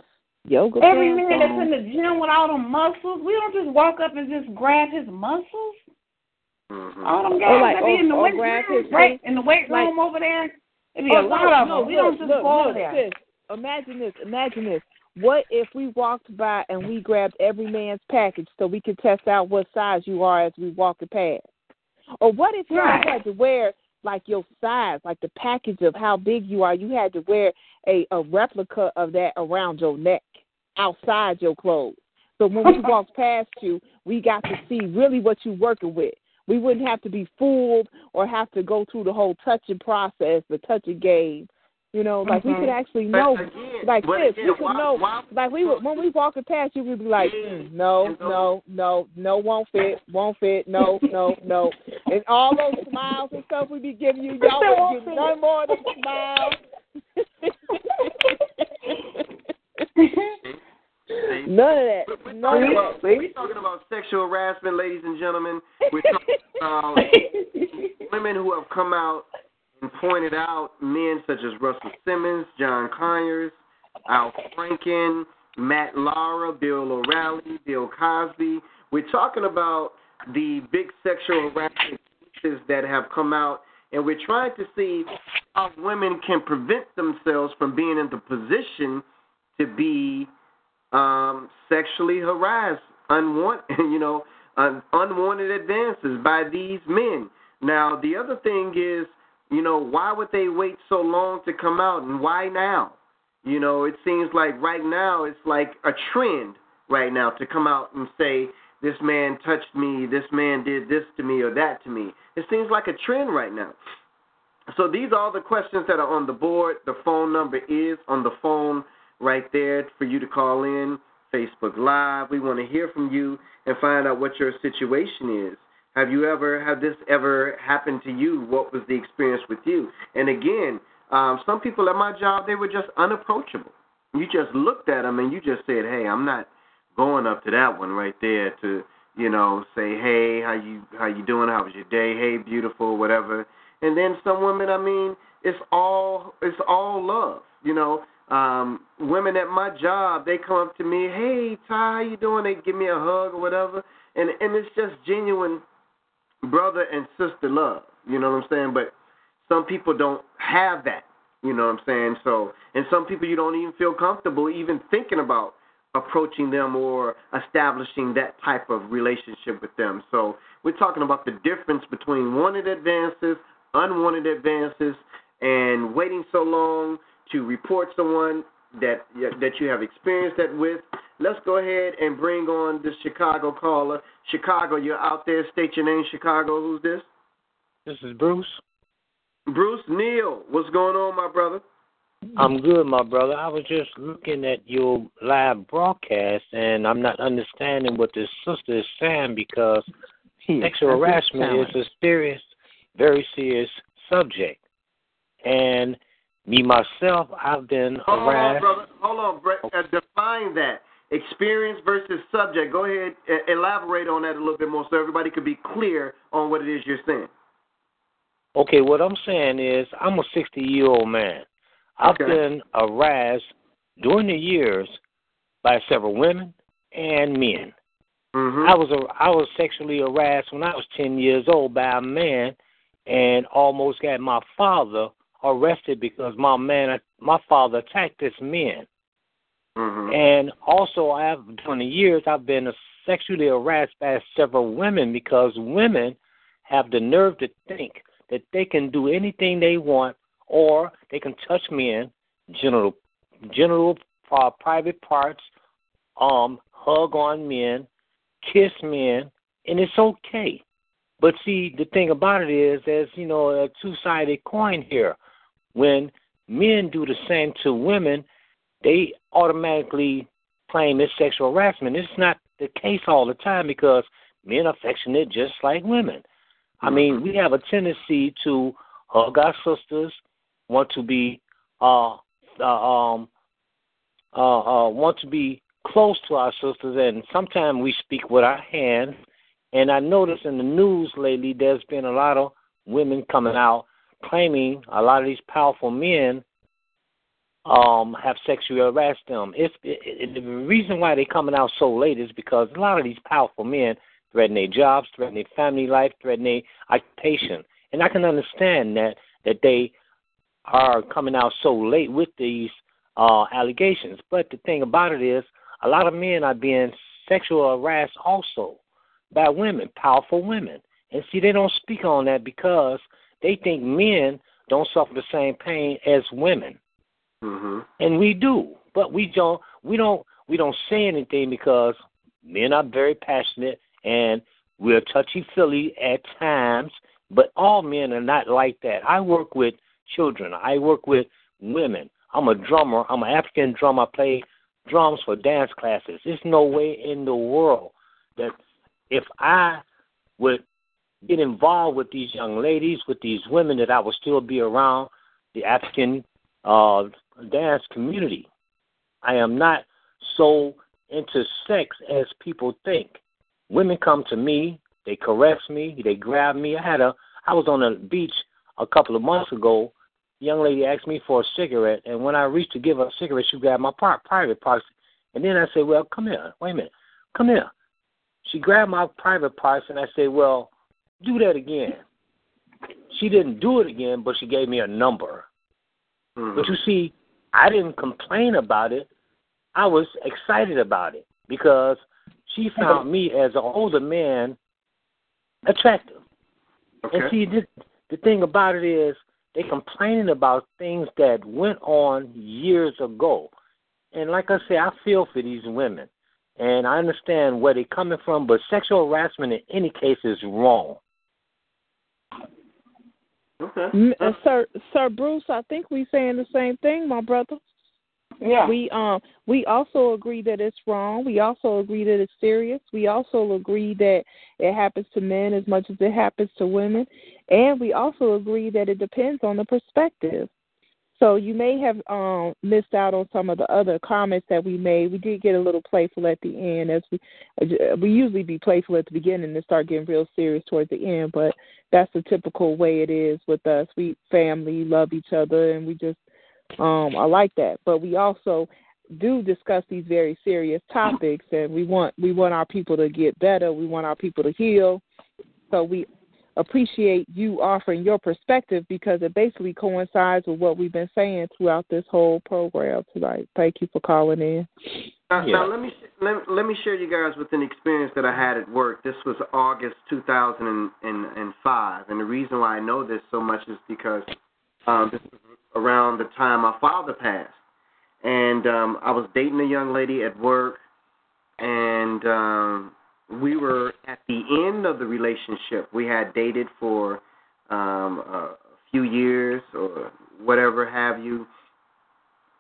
yoga Every pants man that's in the gym with all them muscles, we don't just walk up and just grab his muscles. Mhm. All them Or guys like- that be in the or- or weight room, right face. in the weight Like- room over there. It be Oh, a lot no, of no, them. We look, don't just look, go over look, there. sis, imagine this. Imagine this. What if we walked by and we grabbed every man's package so we could test out what size you are as we walk it past? Or what if you Right. had to wear like your size, like the package of how big you are? You had to wear a, a replica of that around your neck, outside your clothes. So when we *laughs* walked past you, we got to see really what you're working with. We wouldn't have to be fooled or have to go through the whole touching process, the touching game. You know, like we Mhm. could actually know, again- like this. again, we could why- know, why- like we would when we walking past you, we'd be like, mm, no, no, no, no, won't fit, won't fit, no, no, no, and all those smiles and stuff we'd be giving you, y'all wouldn't give none more than smiles. None of that. We're None talking, about, we're talking about sexual harassment, ladies and gentlemen. We're talking about *laughs* women who have come out pointed out men such as Russell Simmons, John Conyers, Al Franken, Matt Lauer, Bill O'Reilly, Bill Cosby. We're talking about the big sexual harassment cases that have come out, and we're trying to see how women can prevent themselves from being in the position to be um, sexually harassed, unwanted, *laughs* you know, un- unwanted advances by these men. Now, the other thing is, you know, why would they wait so long to come out, and why now? You know, it seems like right now it's like a trend right now to come out and say this man touched me, this man did this to me or that to me. It seems like a trend right now. So these are all the questions that are on the board. The phone number is on the phone right there for you to call in. Facebook Live. We want to hear from you and find out what your situation is. Have you ever have this ever happened to you? What was the experience with you? And again, um, some people at my job they were just unapproachable. You just looked at them and you just said, "Hey, I'm not going up to that one right there to you know say, "Hey, how you how you doing? How was your day? Hey, beautiful, whatever." And then some women, I mean, it's all it's all love. You know, um, women at my job, they come up to me, "Hey, Ty, how you doing?" They give me a hug or whatever, and and it's just genuine brother and sister love. You know what I'm saying? But some people don't have that. You know what I'm saying? So, and some people you don't even feel comfortable even thinking about approaching them or establishing that type of relationship with them. So, we're talking about the difference between wanted advances, unwanted advances, and waiting so long to report someone that that you have experienced that with. Let's go ahead and bring on the Chicago caller. Chicago, you're out there. State your name, Chicago. Who's this? This is Bruce. Bruce Neal. What's going on, my brother? I'm good, my brother. I was just looking at your live broadcast, and I'm not understanding what this sister is saying because sexual harassment is a serious, very serious subject. And me myself, I've been Hold harassed. on, brother. Hold on. Brett. Uh, define that. Experience versus subject. Go ahead, elaborate on that a little bit more so everybody could be clear on what it is you're saying. Okay, what I'm saying is I'm a 60 year old man. I've Okay. been harassed during the years by several women and men. Mm-hmm. I was a, I was sexually harassed when I was 10 years old by a man, and almost got my father arrested because my man my father attacked this man. Mm-hmm. And also, I have during the years I've been sexually harassed by several women because women have the nerve to think that they can do anything they want, or they can touch men, general, genital uh, private parts, um, hug on men, kiss men, and it's okay. But see, the thing about it is, there's you know a two-sided coin here. When men do the same to women, they automatically claim it's sexual harassment. It's not the case all the time because men are affectionate just like women. I mean, we have a tendency to hug our sisters, want to be uh, uh um uh uh want to be close to our sisters and sometimes we speak with our hands and I noticed in the news lately there's been a lot of women coming out claiming a lot of these powerful men um have sexually harassed them. It, the reason why they're coming out so late is because a lot of these powerful men threaten their jobs, threaten their family life, threaten their occupation. And I can understand that that they are coming out so late with these uh allegations. But the thing about it is a lot of men are being sexual harassed also by women, powerful women. And see they don't speak on that because they think men don't suffer the same pain as women Mm-hmm. and we do, but we don't we don't we don't say anything because men are very passionate and we're touchy feely at times, but all men are not like that. I work with children. I work with women. I'm a drummer. I'm an African drummer. I play drums for dance classes. There's no way in the world that if I would get involved with these young ladies, with these women, that I would still be around the African uh, dance community. I am not so into sex as people think. Women come to me, they caress me, they grab me. I had a I was on a beach a couple of months ago. Young lady asked me for a cigarette, and when I reached to give her a cigarette, she grabbed my private parts. And then I said, "Well, come here. Wait a minute. Come here." She grabbed my private parts, and I said, "Well, do that again." She didn't do it again, but she gave me a number. Mm-hmm. But you see, I didn't complain about it. I was excited about it because she found me as an older man attractive. Okay. And see, this, the thing about it is, they're complaining about things that went on years ago. And like I say, I feel for these women, and I understand where they're coming from. But sexual harassment in any case is wrong. Okay. Uh, Sir Sir Bruce, I think we're saying the same thing, my brother. Yeah. We um we also agree that it's wrong. We also agree that it's serious. We also agree that it happens to men as much as it happens to women, and we also agree that it depends on the perspective. So you may have um missed out on some of the other comments that we made. We did get a little playful at the end, as we uh, we usually be playful at the beginning and start getting real serious towards the end. But that's the typical way it is with us. We family love each other, and we just um, I like that. But we also do discuss these very serious topics, and we want we want our people to get better. We want our people to heal. So we appreciate you offering your perspective because it basically coincides with what we've been saying throughout this whole program tonight. Thank you for calling in. Now, Yeah. now let me let, let me share you guys with an experience that I had at work. This was August 2005, and the reason why I know this so much is because um, this was around the time my father passed, and um, I was dating a young lady at work, and um, we were at the end of the relationship. We had dated for um, a few years or whatever have you,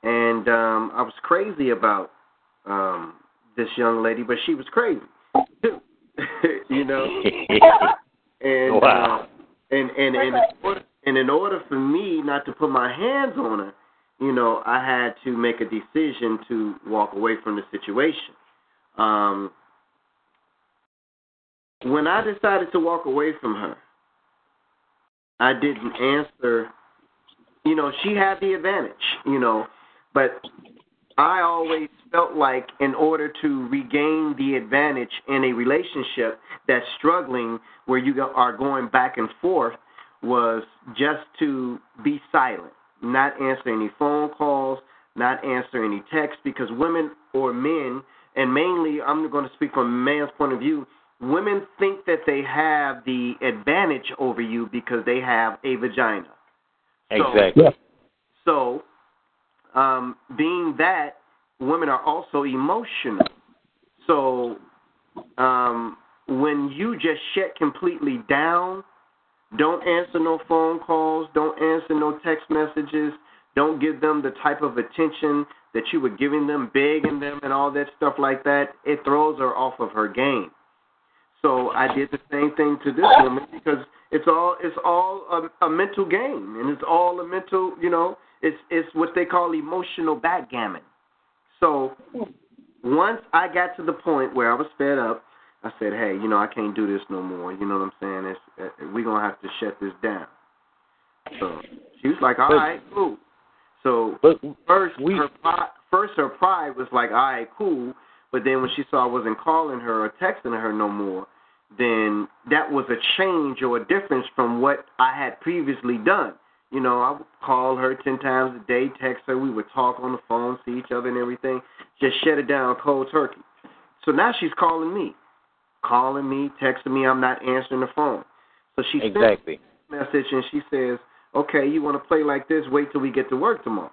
and um, I was crazy about um this young lady, but she was crazy too. *laughs* you know. *laughs* And Wow. uh, and and and in order, and in order for me not to put my hands on her, you know, I had to make a decision to walk away from the situation. Um when I decided to walk away from her, I didn't answer. You know, she had the advantage, you know, but I always felt like in order to regain the advantage in a relationship that's struggling where you are going back and forth was just to be silent, not answer any phone calls, not answer any texts because women or men, and mainly I'm going to speak from a man's point of view, women think that they have the advantage over you because they have a vagina. So- Exactly. so, um, being that women are also emotional, so um, when you just shut completely down, don't answer no phone calls, don't answer no text messages, don't give them the type of attention that you were giving them, begging them, and all that stuff like that, it throws her off of her game. So I did the same thing to this woman because it's all it's all a, a mental game and it's all a mental you know it's it's what they call emotional backgammon. So once I got to the point where I was fed up, I said, hey, you know I can't do this no more. You know what I'm saying? It's, uh, we're gonna have to shut this down. So she was like, all But- right, cool. So But first we- her pride, first her pride was like, all right, cool. But then when she saw I wasn't calling her or texting her no more, then that was a change or a difference from what I had previously done. You know, I would call her ten times a day, text her, we would talk on the phone, see each other and everything. Just shut it down cold turkey. So now she's calling me, calling me, texting me. I'm not answering the phone. So she exactly. message and she says, "Okay, you want to play like this? Wait till we get to work tomorrow."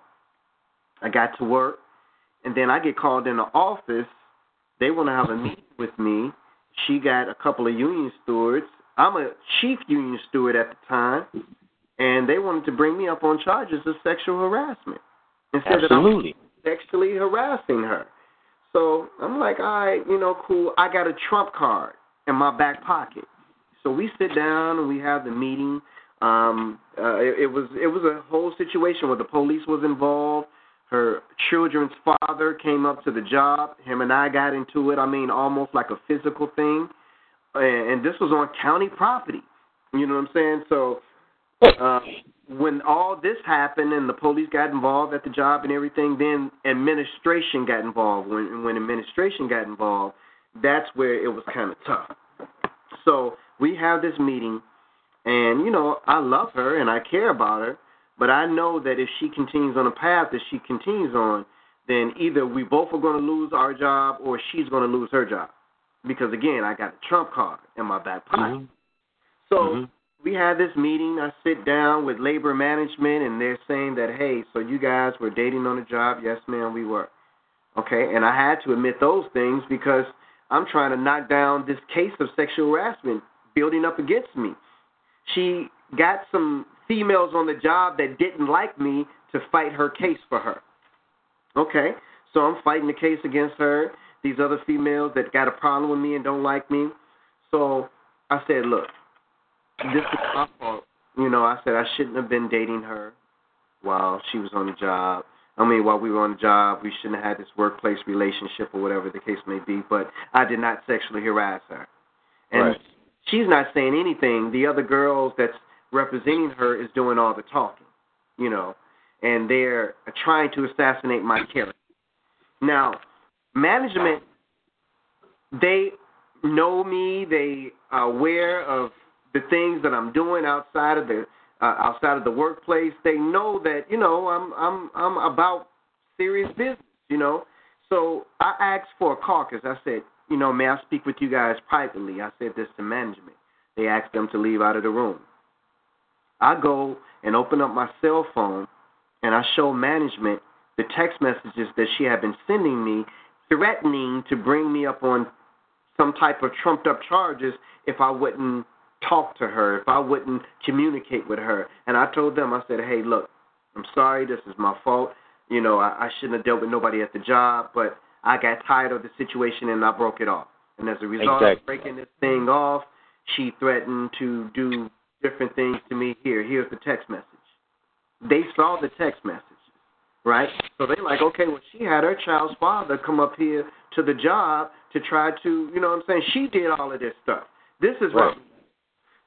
I got to work, and then I get called in the office. They want to have a meeting with me. She got a couple of union stewards. I'm a chief union steward at the time, and they wanted to bring me up on charges of sexual harassment and said that I'm Absolutely. sexually harassing her. So I'm like, all right, you know, cool. I got a trump card in my back pocket. So we sit down and we have the meeting. Um, uh, it, it was it was a whole situation where the police was involved. Her children's father came up to the job. Him and I got into it. I mean, almost like a physical thing. And, and this was on county property. You know what I'm saying? So uh, when all this happened and the police got involved at the job and everything, then administration got involved. When when administration got involved, that's where it was kind of tough. So we have this meeting, and you know I love her and I care about her, but I know that if she continues on the path that she continues on, then either we both are going to lose our job or she's going to lose her job. Because again, I got a trump card in my back pocket. Mhm. So Mhm. we had this meeting. I sit down with labor management, and they're saying that, hey, so you guys were dating on the job? Yes, ma'am, we were. Okay, and I had to admit those things because I'm trying to knock down this case of sexual harassment building up against me. She got some females on the job that didn't like me to fight her case for her. Okay, so I'm fighting the case against her. These other females that got a problem with me and don't like me. So I said, look, this is my fault. You know, I said I shouldn't have been dating her while she was on the job. I mean, while we were on the job, we shouldn't have had this workplace relationship or whatever the case may be. But I did not sexually harass her, and Right. she's not saying anything. The other girls that's representing her is doing all the talking, you know, and they're trying to assassinate my character. Now, management, they know me. They are aware of the things that I'm doing outside of the uh, outside of the workplace. They know that you know I'm I'm I'm about serious business. You know, so I asked for a caucus. I said, you know, may I speak with you guys privately? I said this to management. They asked them to leave out of the room. I go and open up my cell phone and I show management the text messages that she had been sending me, threatening to bring me up on some type of trumped up charges if I wouldn't talk to her, if I wouldn't communicate with her. And I told them, I said, hey, look, I'm sorry, this is my fault. You know, I, I shouldn't have dealt with nobody at the job, but I got tired of the situation and I broke it off. And as a result Exactly. of breaking this thing off, she threatened to do different things to me. Here, here's the text message. They saw the text messages, right? So they like, okay, well, she had her child's father come up here to the job to try to, you know what I'm saying? She did all of this stuff. This is Right. what.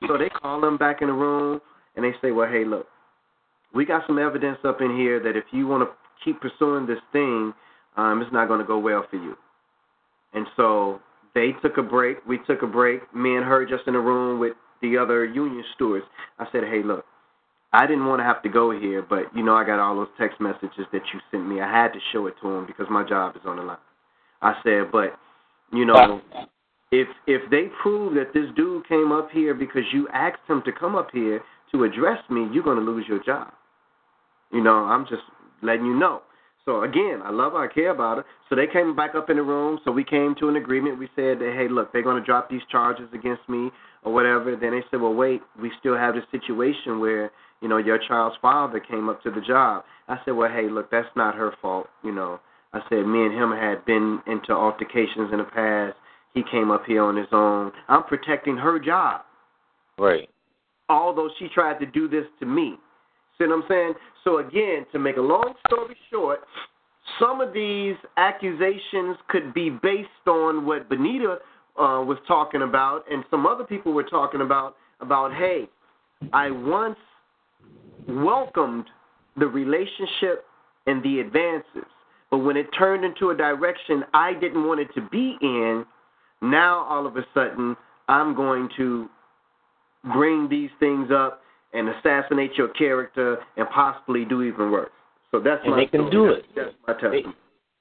So they call them back in the room and they say, well, hey, look, we got some evidence up in here that if you want to keep pursuing this thing, um, it's not going to go well for you. And so they took a break. We took a break. Me and her just in a room with the other union stewards. I said, hey, look, I didn't want to have to go here, but you know I got all those text messages that you sent me. I had to show it to them because my job is on the line. I said, but you know, if if they prove that this dude came up here because you asked him to come up here to address me, you're going to lose your job. You know, I'm just letting you know. So again, I love her, I care about her. So they came back up in the room. So we came to an agreement. We said that hey, look, they're going to drop these charges against me or whatever. Then they said, well, wait, we still have this situation where you know your child's father came up to the job. I said, well, hey, look, that's not her fault. You know, I said me and him had been into altercations in the past. He came up here on his own. I'm protecting her job Right. although she tried to do this to me. See what I'm saying? So again, to make a long story short, some of these accusations could be based on what Benita uh, was talking about, and some other people were talking about. About hey, I once welcomed the relationship and the advances, but when it turned into a direction I didn't want it to be in, now all of a sudden I'm going to bring these things up and assassinate your character and possibly do even worse. So that's And my they can story. do it. That's my testimony.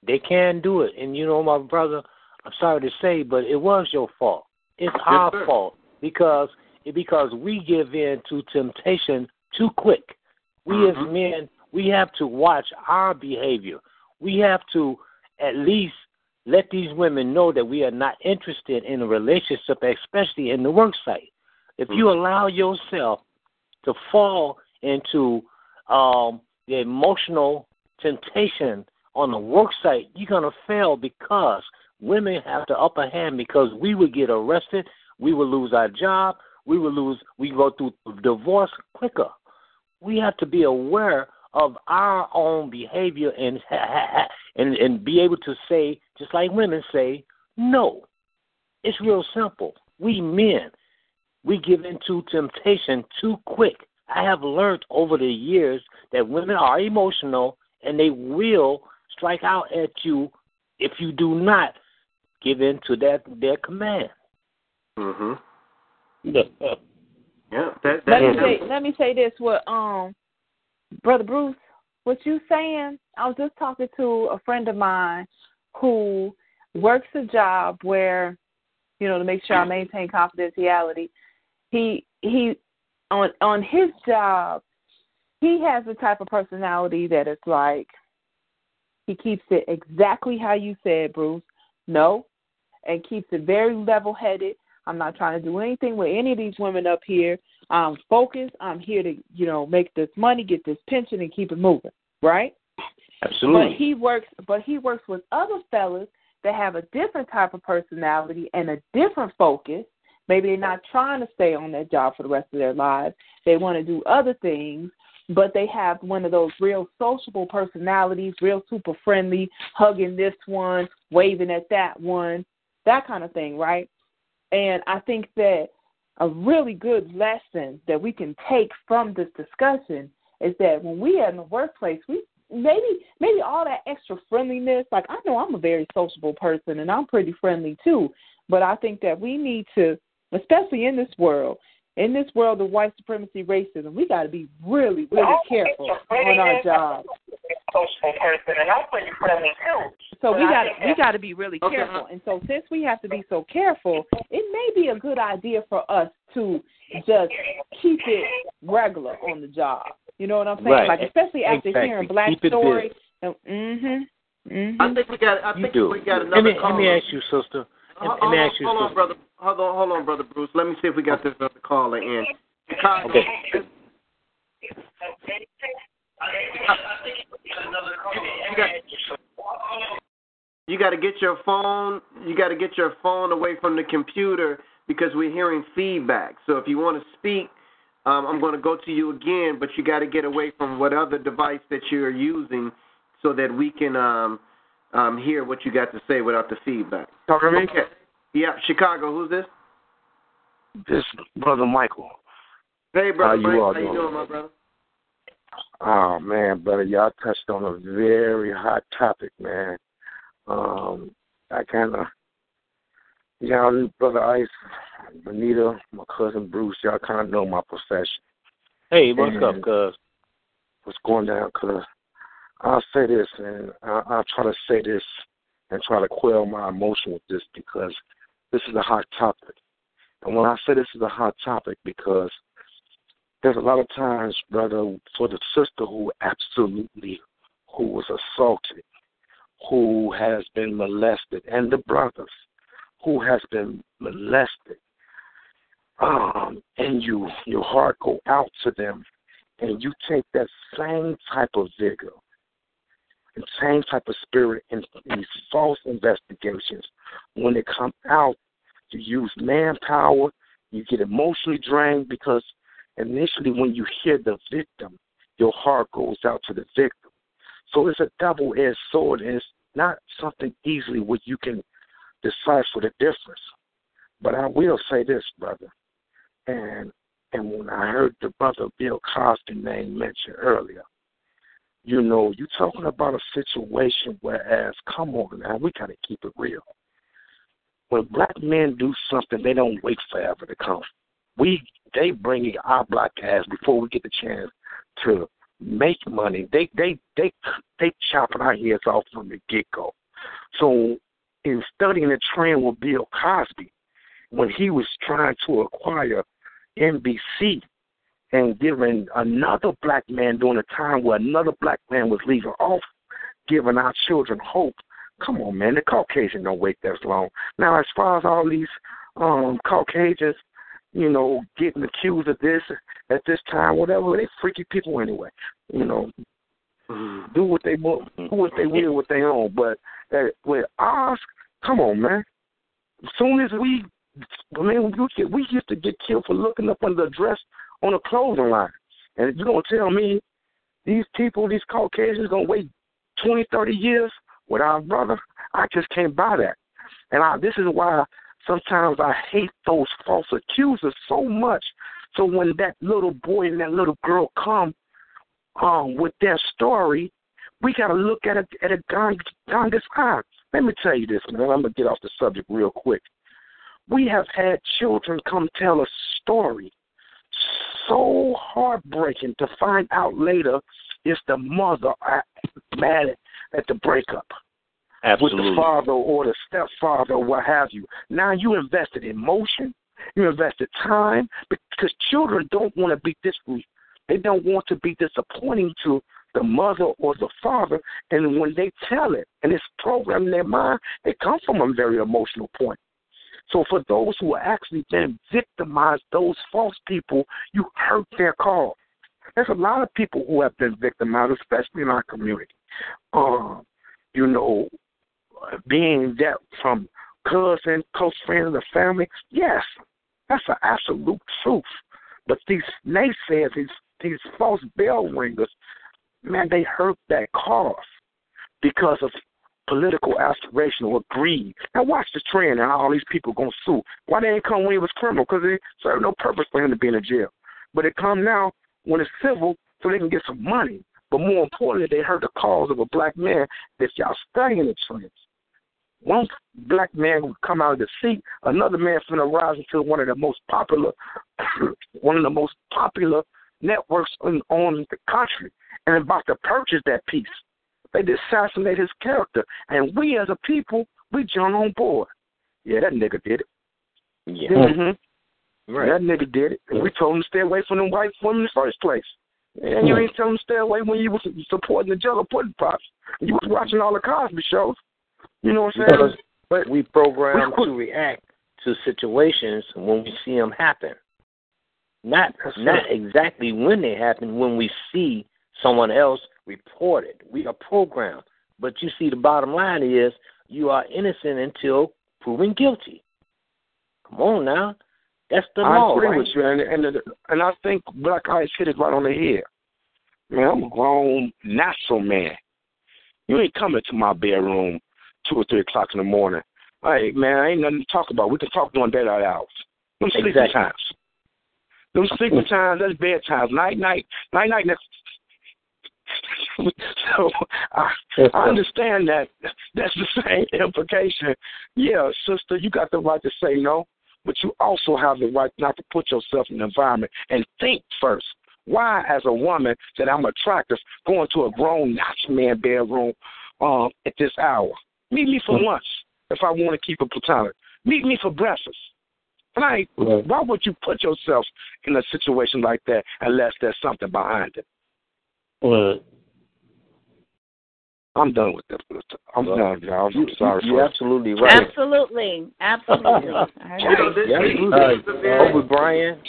They can do it. And you know, my brother, I'm sorry to say, but it was your fault. It's our sir. fault because because we give in to temptation too quick. We Mhm. as men, we have to watch our behavior. We have to at least let these women know that we are not interested in a relationship, especially in the work site. If you allow yourself to fall into um, the emotional temptation on the work site, you're going to fail because women have the upper hand because we would get arrested, we would lose our job, we would lose, we go through divorce quicker. We have to be aware of our own behavior and and and be able to say, just like women say, no. It's real simple. We men, we give in to temptation too quick. I have learned over the years that women are emotional and they will strike out at you if you do not give in to that their command. Mhm. Yeah. Yeah. That, that, Let me that- say let me say this what um brother Bruce what you saying, I was just talking to a friend of mine who works a job where, you know, to make sure I maintain confidentiality, he he on on his job, he has the type of personality that is like he keeps it exactly how you said, Bruce. No, and keeps it very level headed. I'm not trying to do anything with any of these women up here. I'm focused. I'm here to, you know, make this money, get this pension, and keep it moving. Right? Absolutely. But he works. But he works with other fellas that have a different type of personality and a different focus. Maybe they're not trying to stay on that job for the rest of their lives. They want to do other things, but they have one of those real sociable personalities, real super friendly, hugging this one, waving at that one, that kind of thing, right? And I think that a really good lesson that we can take from this discussion is that when we are in the workplace, we maybe maybe all that extra friendliness, like I know I'm a very sociable person and I'm pretty friendly too, but I think that we need to, especially in this world, in this world of white supremacy racism, we got to be really, really careful on our jobs. Social person, and I'm pretty friendly too. So we But I got think we got to be really Okay. careful. And so since we have to be so careful, it may be a good idea for us to just keep it regular on the job. You know what I'm saying? Right. Like especially after Exactly. hearing black Keep it stories. Mhm. Mhm. I think we got. I You think do. we got another Let me caller. let me ask you, sister. Hold, let me hold ask you, on, hold on, brother. Hold on, hold on, brother Bruce. Let me see if we got this other caller in. Chicago. Okay. You got, you got to get your phone. You got to get your phone away from the computer because we're hearing feedback. So if you want to speak, um, I'm going to go to you again, but you got to get away from what other device that you're using so that we can um, um, hear what you got to say without the feedback. Talking to me? Okay. Yeah, Chicago. Who's this? This brother Michael. Hey, brother. How you Mike. all How you doing? doing, my brother? Oh man, brother, y'all touched on a very hot topic, man. Um, I kind of, y'all, brother Ice, Benita, my cousin Bruce, y'all kind of know my profession. Hey, what's up, And cuz? What's going down? Cause I'll say this, and I, I'll try to say this and try to quell my emotion with this because this is a hot topic. And when I say this is a hot topic, because there's a lot of times, brother, for the sister who absolutely who was assaulted, who has been molested, and the brothers who has been molested, um, and you your heart go out to them, and you take that same type of vigor and same type of spirit in, in these false investigations. When they come out, you use manpower, you get emotionally drained because initially when you hear the victim, your heart goes out to the victim. So it's a double edged sword and it's not something easily where you can decipher the difference. But I will say this, brother, and and when I heard the brother Bill Cosby name mentioned earlier, you know, you're talking about a situation whereas, come on now, we gotta keep it real. When black men do something, they don't wait forever to come. We they bring in our black ass before we get the chance to make money. They they they they chopping our heads off from the get go. So in studying the trend with Bill Cosby, when he was trying to acquire NBC and giving another black man during a time where another black man was leaving off, giving our children hope. Come on, man, the Caucasian don't wait that long. Now, as far as all these um Caucasians, you know, getting accused of this at this time, whatever, they freaky people anyway. You know, do what they want, do what they will with their own. But uh, with ours, come on, man. As soon as we, man, we, we used to get killed for looking up under the dress on a clothing line. And if you're gonna tell me these people, these Caucasians, gonna wait twenty, thirty years with our brother? I just can't buy that. And I, this is why sometimes I hate those false accusers so much. So when that little boy and that little girl come um, with their story, we got to look at it at a Ganga's eye. Let me tell you this, man. I'm gonna get off the subject real quick. We have had children come tell a story so heartbreaking to find out later It's the mother mad at, the breakup Absolutely. with the father or the stepfather or what have you. Now you invested emotion, you invested time, because children don't want to be discreet. They don't want to be disappointing to the mother or the father. And when they tell it and it's programmed in their mind, it comes from a very emotional point. So for those who are actually been victimized, those false people, you hurt their cause. There's a lot of people who have been victimized, especially in our community. Um, you know, being that from cousin, close friends the family, yes, that's an absolute truth. But these naysayers, these these false bell ringers, man, they hurt that cause because of political aspiration or greed. Now watch the trend and all these people gonna sue. Why they ain't come when he was criminal? Because it served no purpose for him to be in a jail. But it come now when it's civil so they can get some money. But more importantly, they hurt the cause of a black man that y'all studying the trends. One black man would come out of the seat, another man finna rise into one of the most popular, *coughs* one of the most popular networks on, on the country, and about to purchase that piece. They assassinate his character, and we as a people, we jump on board. Yeah, that nigga did it. Yeah. Mm-hmm. Right. That nigga did it. And we told him to stay away from them white women in the first place. And you ain't telling him to stay away when you was supporting the Jello pudding pops. You was watching all the Cosby shows. You know what I'm saying? But we program to react to situations when we see them happen. Not not exactly when they happen, when we see someone else report it. We are programmed. But you see, the bottom line is you are innocent until proven guilty. Come on now. That's the I law, agree right? with you, and and and I think Black Ice hit it right on the head. Man, I'm a grown, natural man. You ain't coming to my bedroom two or three o'clock in the morning. Hey, man, I ain't nothing to talk about. We can talk during daylight hours. Them sleeping Exactly. times. Them sleeping times, that's bedtime. Night, night, night, night. Next. *laughs* so I, I understand that. That's the same implication. Yeah, sister, you got the right to say no, but you also have the right not to put yourself in an environment and think first. Why, as a woman, that I'm attractive, going to a grown man bedroom um, at this hour? Meet me for lunch if I want to keep it platonic. Meet me for breakfast. Right? Right. Why would you put yourself in a situation like that unless there's something behind it? Right. I'm done with that. I'm Well, done, y'all. I'm You, sorry you're absolutely right. Absolutely. Absolutely. *laughs* I You know, this, Yeah. this, is a very, Kobe Bryant,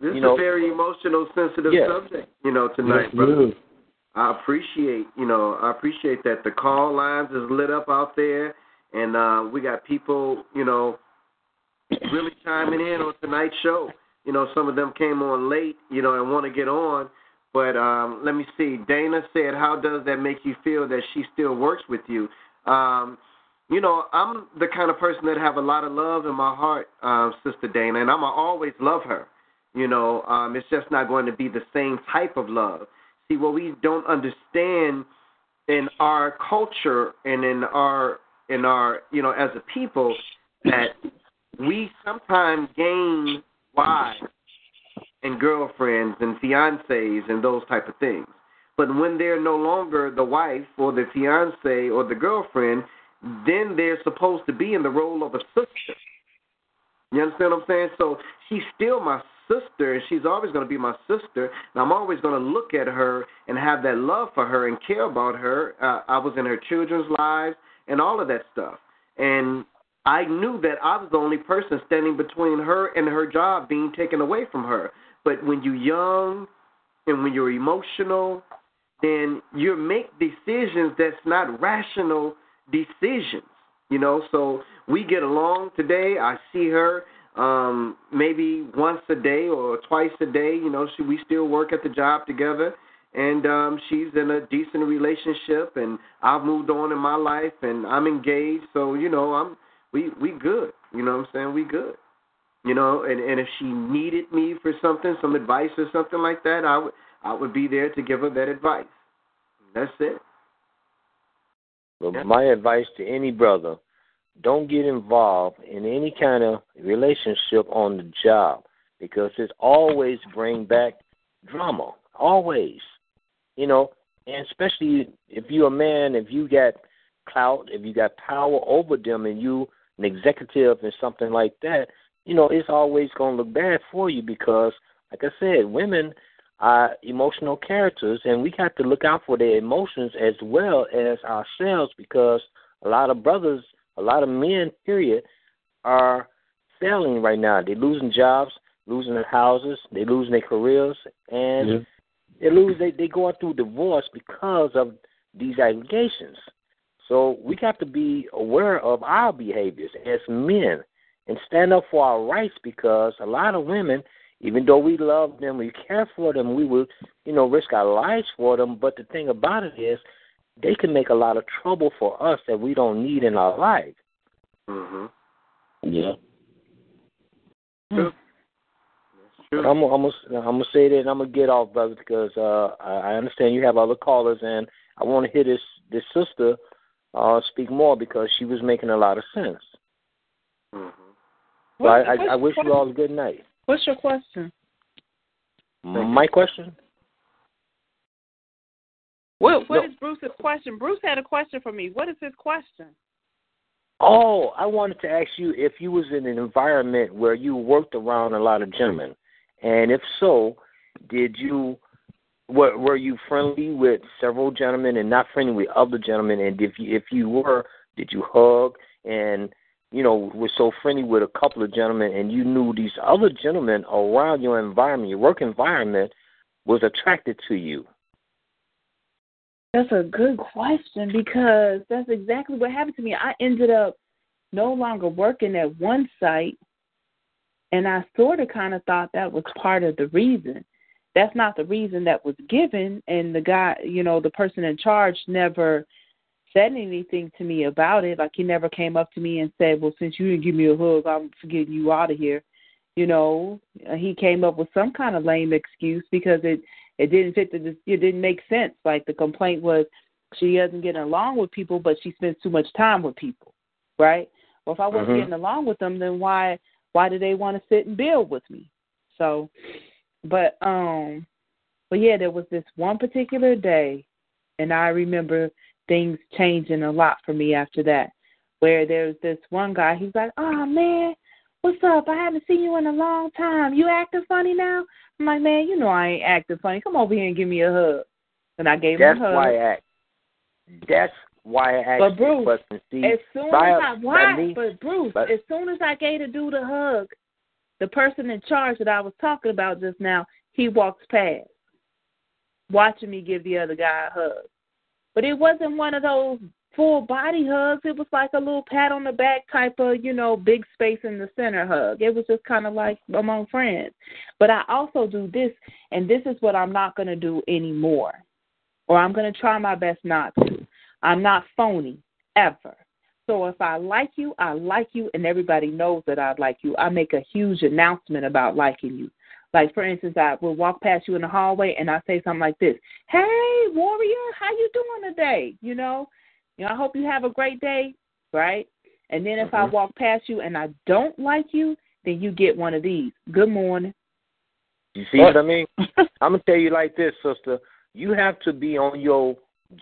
this is know- a very emotional, sensitive Yeah. subject. You know, tonight, Yes, brother. it is. I appreciate, you know, I appreciate that the call lines is lit up out there, and uh, we got people, you know, really chiming in on tonight's show. You know, some of them came on late, you know, and want to get on. But um, let me see. Dana said, "How does that make you feel that she still works with you?" Um, you know, I'm the kind of person that have a lot of love in my heart, um, Sister Dana, and I'ma always love her. You know, um, it's just not going to be the same type of love. See, what we don't understand in our culture and in our in our you know as a people that we sometimes gain wives and girlfriends and fiancés and those type of things. But when they're no longer the wife or the fiance or the girlfriend, then they're supposed to be in the role of a sister. You understand what I'm saying? So she's still my sister, and she's always going to be my sister. And I'm always going to look at her and have that love for her and care about her. Uh, I was in her children's lives and all of that stuff. And I knew that I was the only person standing between her and her job being taken away from her. But when you're young and when you're emotional, then you make decisions that's not rational decisions. You know, so we get along today. I see her um maybe once a day or twice a day. You know, she, we still work at the job together, and um she's in a decent relationship, and I've moved on in my life, and I'm engaged. So you know, I'm we we good. You know what I'm saying? We good. You know, and and if she needed me for something, some advice or something like that, I would I would be there to give her that advice. That's it. But Yeah. my advice to any brother, don't get involved in any kind of relationship on the job because it always bring back drama. Always. you know, and especially if you're a man, if you got clout, if you got power over them, and you an executive and something like that, you know, it's always going to look bad for you because, like I said, women are emotional characters, and we have to look out for their emotions as well as ourselves because a lot of brothers, a lot of men, period, are failing right now. They're losing jobs, losing their houses, they're losing their careers, and Yeah. they lose. They they going through divorce because of these allegations. So we got to be aware of our behaviors as men and stand up for our rights because a lot of women, even though we love them, we care for them, we will, you know, risk our lives for them. But the thing about it is, they can make a lot of trouble for us that we don't need in our life. Mm-hmm. Yeah. True. But I'm, I'm, gonna, I'm gonna say that and I'm gonna get off, brother, because uh, I I understand you have other callers, and I want to hear this this sister uh, speak more because she was making a lot of sense. Mm-hmm. So I, I, I wish you all a good night. What's your question? My question? What What No. is Bruce's question? Bruce had a question for me. What is his question? Oh, I wanted to ask you if you was in an environment where you worked around a lot of gentlemen, and if so, did you were were you friendly with several gentlemen and not friendly with other gentlemen? And if you if you were, did you hug and you know were so friendly with a couple of gentlemen, and you knew these other gentlemen around your environment, your work environment, was attracted to you? That's a good question because that's exactly what happened to me. I ended up no longer working at one site, and I sort of kind of thought that was part of the reason. That's not the reason that was given, and the guy, you know, the person in charge never said anything to me about it. Like he never came up to me and said, "Well, since you didn't give me a hug, I'm getting you out of here." You know, he came up with some kind of lame excuse because it it didn't fit the it didn't make sense. Like the complaint was she doesn't get along with people, but she spends too much time with people, right? Well, if I wasn't Mhm. getting along with them, then why why do they want to sit and build with me? So, but um, but yeah, there was this one particular day, and I remember things changing a lot for me after that. Where there's this one guy, he's like, "Oh man, what's up? I haven't seen you in a long time. You acting funny now?" I'm like, "Man, you know I ain't acting funny. Come over here and give me a hug." And I gave That's him a hug. why I asked. That's why I asked But Bruce, the question. See, as soon by- as I why, me- but Bruce, but- as soon as I gave the dude a hug, the person in charge that I was talking about just now, he walks past, watching me give the other guy a hug. But it wasn't one of those full body hugs. It was like a little pat on the back type of, you know, big space in the center hug. It was just kind of like among friends. But I also do this, and this is what I'm not going to do anymore, or I'm going to try my best not to. I'm not phony ever. So if I like you, I like you, and everybody knows that I like you. I make a huge announcement about liking you. Like for instance, I will walk past you in the hallway and I say something like this: "Hey, warrior, how you doing today? You know, you know, I hope you have a great day, right?" And then if I Mhm. walk past you and I don't like you, then you get one of these. Good morning. You see what I mean? *laughs* I'm gonna tell you like this, sister. You have to be on your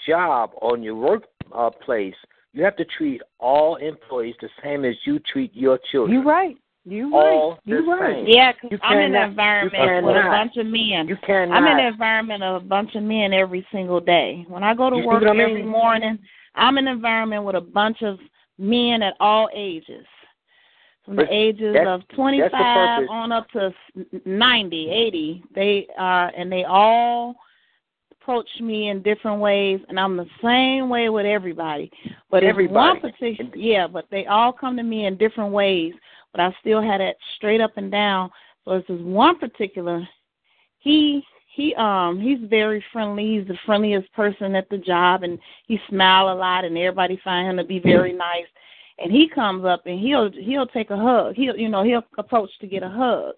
job, on your work uh, place. You have to treat all employees the same as you treat your children. You're right. You All right. You the right. same. Yeah, 'cause You I'm in an environment with a bunch of men. You cannot. I'm in an environment of a bunch of men every single day. When I go to You work what I mean? every morning, I'm in an environment with a bunch of men at all ages. From the ages that's- of 25 on up to 90, 80. They are, and they all approach me in different ways, and I'm the same way with everybody. But if one Everybody. particular, yeah, but they all come to me in different ways. But I still had that straight up and down. So it's this one particular. He he um he's very friendly. He's the friendliest person at the job, and he smile a lot, and everybody find him to be very nice. And he comes up and he'll he'll take a hug. He'll you know he'll approach to get a hug.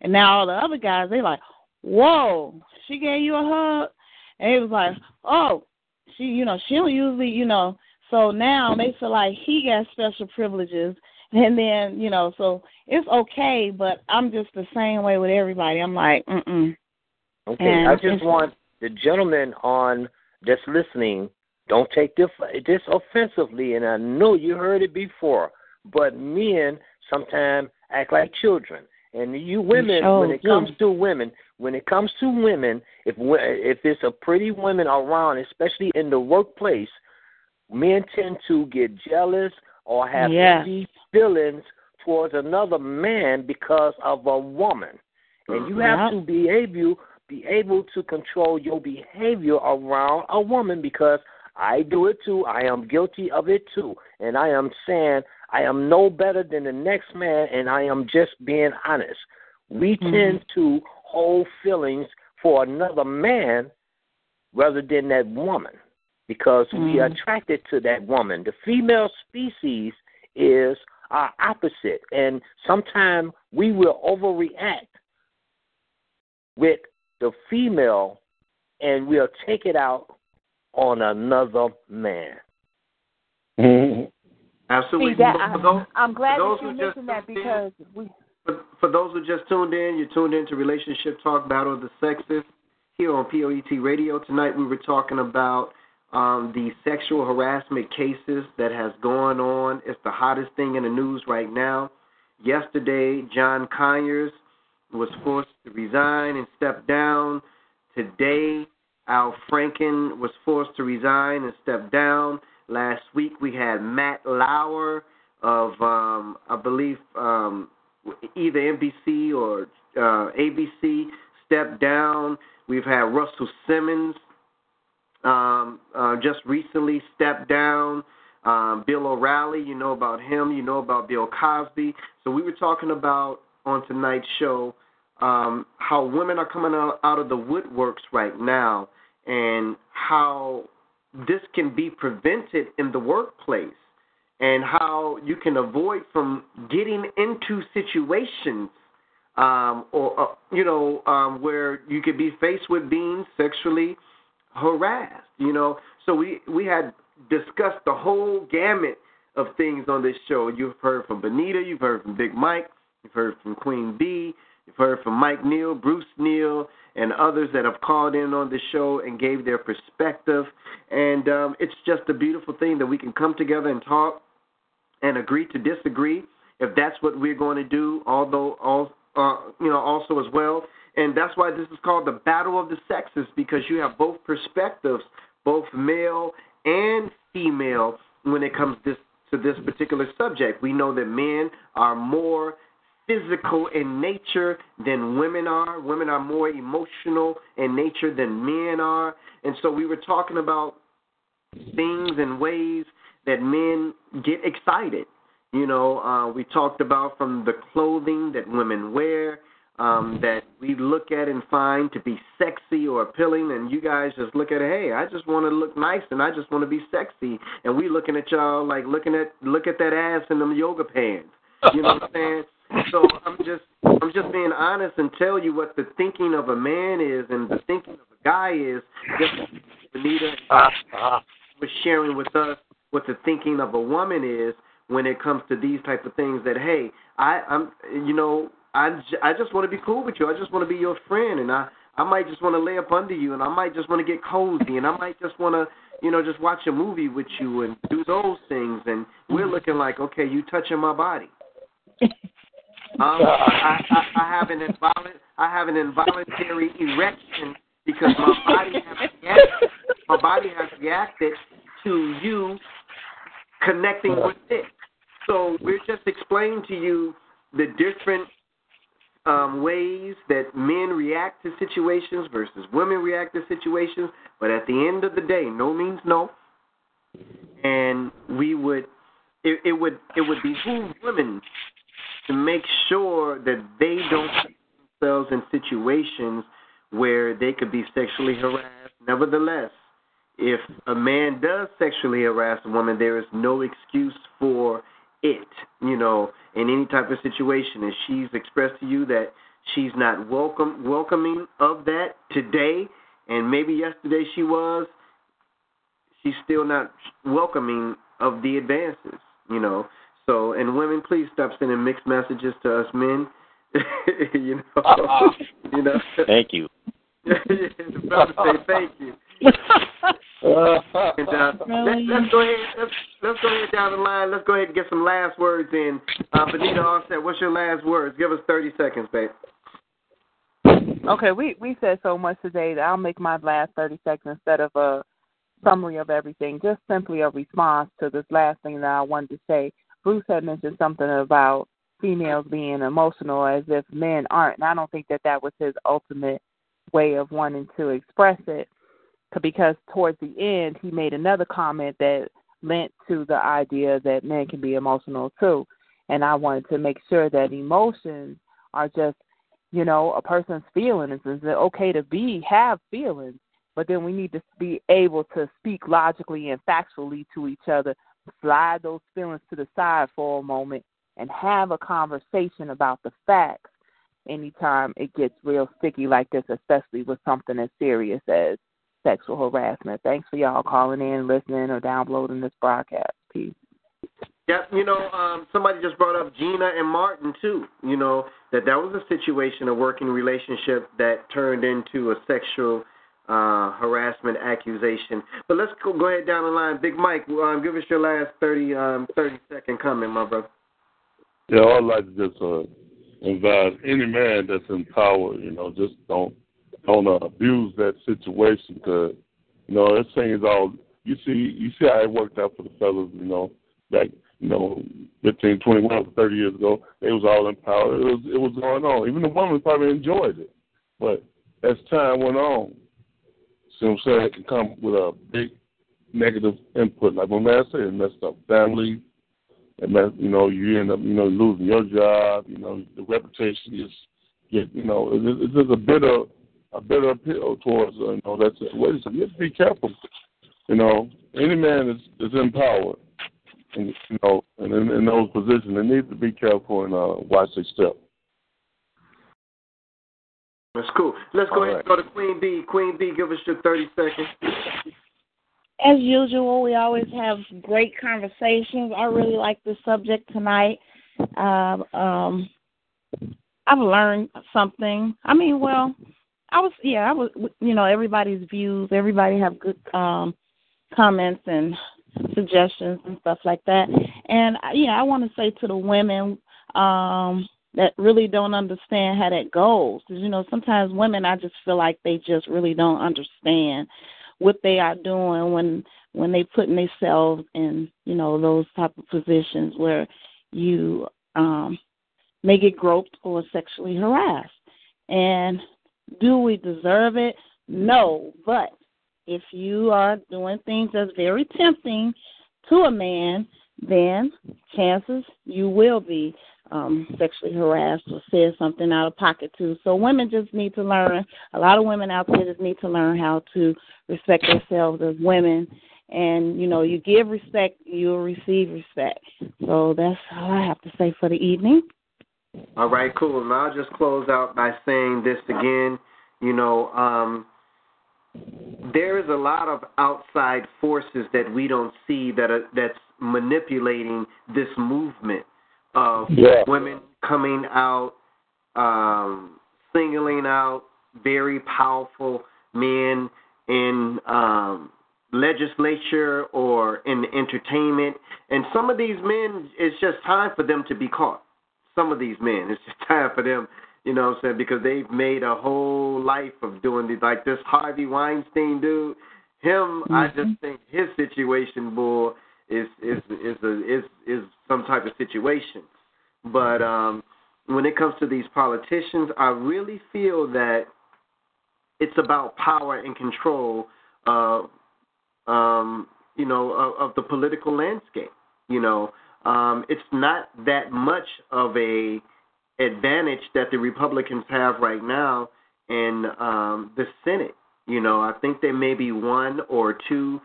And now all the other guys they like, whoa, she gave you a hug, and it was like, oh, she you know she don't usually you know. So now they feel like he got special privileges, and then you know so it's okay, but I'm just the same way with everybody. I'm like, mm mm. Okay, And I just want the gentleman on that's listening, don't take this, this offensively, and I know you heard it before, but men sometimes act like children. And you women, Oh, when it yeah. comes to women, when it comes to women, if if it's a pretty woman around, especially in the workplace, men tend to get jealous or have Yeah. deep feelings towards another man because of a woman. And you have to be able be able to control your behavior around a woman because I do it too. I am guilty of it too. And I am saying I am no better than the next man and I am just being honest. We Mhm. tend to hold feelings for another man rather than that woman because we are Mhm. attracted to that woman. The female species is our opposite, and sometimes we will overreact with the female and we'll take it out on another man. Absolutely. See that For those- I, I'm glad that you mentioned that tuned in, because we For, for those who just tuned in, you tuned in to Relationship Talk Battle of the Sexes here on POET Radio. Tonight we were talking about um, the sexual harassment cases that has gone on. It's the hottest thing in the news right now. Yesterday, John Conyers was forced to resign and step down. Today, Al Franken was forced to resign and step down. Last week, we had Matt Lauer of, um, I believe, um, either NBC or uh, ABC step down. We've had Russell Simmons um, uh, just recently stepped down. Um, Bill O'Reilly, you know about him. You know about Bill Cosby. So we were talking about on tonight's show um, how women are coming out, out of the woodworks right now and how this can be prevented in the workplace and how you can avoid from getting into situations um, or uh, you know um, where you could be faced with being sexually harassed. You know, so we we had discussed the whole gamut of things on this show. You've heard from Benita, you've heard from Big Mike, you've heard from Queen B, you've heard from Mike Neal, Bruce Neal, and others that have called in on the show and gave their perspective. And um, it's just a beautiful thing that we can come together and talk and agree to disagree if that's what we're going to do. Although, all uh, you know, also as well, and that's why this is called the battle of the sexes because you have both perspectives, both male and female, when it comes this to this particular subject. We know that men are more physical in nature than women are. Women are more emotional in nature than men are. And so we were talking about things and ways that men get excited. You know, uh, we talked about from the clothing that women wear, um, that we look at and find to be sexy or appealing, and you guys just look at it. Hey, I just want to look nice and I just want to be sexy, and we looking at y'all like looking at look at that ass in them yoga pants. You know what I'm saying? *laughs* So I'm just I'm just being honest and tell you what the thinking of a man is and the thinking of a guy is. Just Benita was sharing with us what the thinking of a woman is when it comes to these type of things. That hey, I I'm you know I, I just want to be cool with you. I just want to be your friend, and I I might just want to lay up under you, and I might just want to get cozy, and I might just want to you know just watch a movie with you and do those things. And we're looking like okay, you touching my body. *laughs* Um, I, I, I have an involun- I have an involuntary erection because my body has reacted, my body has reacted to you connecting with it. So we're just explaining to you the different um, ways that men react to situations versus women react to situations. But at the end of the day, no means no. And we would, it, it would, it would behoove women to make sure that they don't put themselves in situations where they could be sexually harassed. Nevertheless, if a man does sexually harass a woman, there is no excuse for it, you know, in any type of situation. And she's expressed to you that she's not welcome welcoming of that today, and maybe yesterday she was. She's still not welcoming of the advances, you know. So, and women, please stop sending mixed messages to us men. *laughs* you know, uh-uh. *laughs* you know. Thank you. the brother say thank you. *laughs* and, uh, Really? let, us go ahead. Let's, let's go ahead down the line. Let's go ahead and get some last words in. Uh, Benita Offset, what's your last words? Give us thirty seconds, babe. Okay, we we said so much today that I'll make my last thirty seconds instead of a summary of everything, just simply a response to this last thing that I wanted to say. Bruce had mentioned something about females being emotional as if men aren't, and I don't think that that was his ultimate way of wanting to express it. Because towards the end, he made another comment that lent to the idea that men can be emotional too, and I wanted to make sure that emotions are just you know, a person's feelings. Is it okay to be have feelings? But then we need to be able to speak logically and factually to each other, slide those feelings to the side for a moment, and have a conversation about the facts anytime it gets real sticky like this, especially with something as serious as sexual harassment. Thanks for y'all calling in, listening, or downloading this broadcast. Peace. Yep, you know, um, somebody just brought up Gina and Martin too. You know that that was a situation, a working relationship that turned into a sexual uh, harassment accusation. But let's go, go ahead down the line. Big Mike, um, give us your last 30, um, 30 second comment, my brother. Yeah, I'd like to just uh, advise any man that's in power, you know, just don't don't uh, abuse that situation because you know that thing is all. You see, you see how it worked out for the fellas, you know, back you know, 15, 21, 30 years ago, they was all in power. It was it was going on. Even the women probably enjoyed it. But as time went on, see what I'm saying, it can come with a big negative input. Like my man said, it messed up family. It messed, you know, you end up, you know, losing your job. You know, the reputation is, get, you know, it's, it's just a bitter, a bitter appeal towards, uh, you know, that situation. So you have to be careful. You know, any man is is in power and, you know, and in, in those positions, they need to be careful and uh, watch their step. That's cool. Let's go All ahead right. and go to Queen B. Queen B, give us your 30 seconds. As usual, we always have great conversations. I really like this subject tonight. Um, um, I've learned something. I mean, well, I was yeah, I was you know everybody's views. Everybody have good um, comments and suggestions and stuff like that. And uh, yeah, I want to say to the women um, that really don't understand how that goes. 'Cause, you know, sometimes women, I just feel like they just really don't understand what they are doing when when they putting themselves in you know those type of positions where you um may get groped or sexually harassed and do we deserve it? No but if you are doing things that's very tempting to a man then chances you will be um sexually harassed or said something out of pocket too. So women just need to learn a lot of women out there just need to learn how to respect themselves as women. And you know you give respect you'll receive respect. So that's all i have to say for the evening All right, cool. And I'll just close out by saying this again. You know, um, there is a lot of outside forces that we don't see that are that's manipulating this movement of Yeah. women coming out, um, singling out very powerful men in um, legislature or in entertainment. And some of these men, it's just time for them to be caught. Some of these men, *laughs* it's just time for them, you know what I'm saying, because they've made a whole life of doing these. Like this Harvey Weinstein dude, him, I just think his situation, boy, is is is a, is is some type of situation. But um, when it comes to these politicians, I really feel that it's about power and control of um, you know of, of the political landscape. You know, um, it's not that much of a advantage that the Republicans have right now in um, the Senate. You know, I think there may be one or two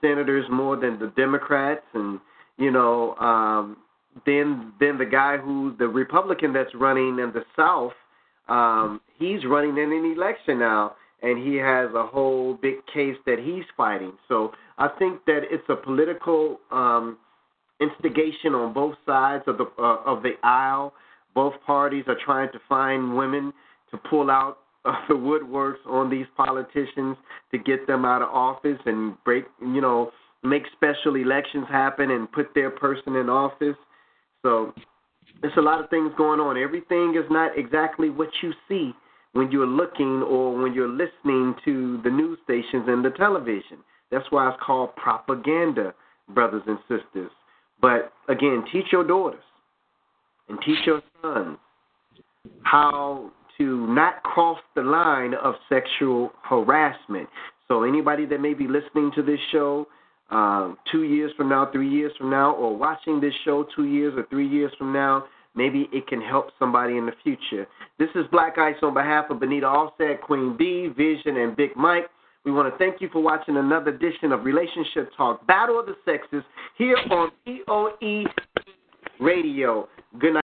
senators more than the Democrats, and you know, um, then then the guy who the Republican that's running in the South, um, he's running in an election now, and he has a whole big case that he's fighting. So I think that it's a political um, instigation on both sides of the uh, of the aisle. Both parties are trying to find women to pull out of the woodworks on these politicians to get them out of office and break, you know, make special elections happen and put their person in office. So there's a lot of things going on. Everything is not exactly what you see when you're looking or when you're listening to the news stations and the television. That's why it's called propaganda, brothers and sisters. But again, teach your daughters and teach your sons how to not cross the line of sexual harassment. So anybody that may be listening to this show uh, two years from now, three years from now, or watching this show two years or three years from now, maybe it can help somebody in the future. This is Black Ice on behalf of Benita Offset, Queen B, Vision, and Big Mike. We want to thank you for watching another edition of Relationship Talk, Battle of the Sexes, here on POE Radio. Good night.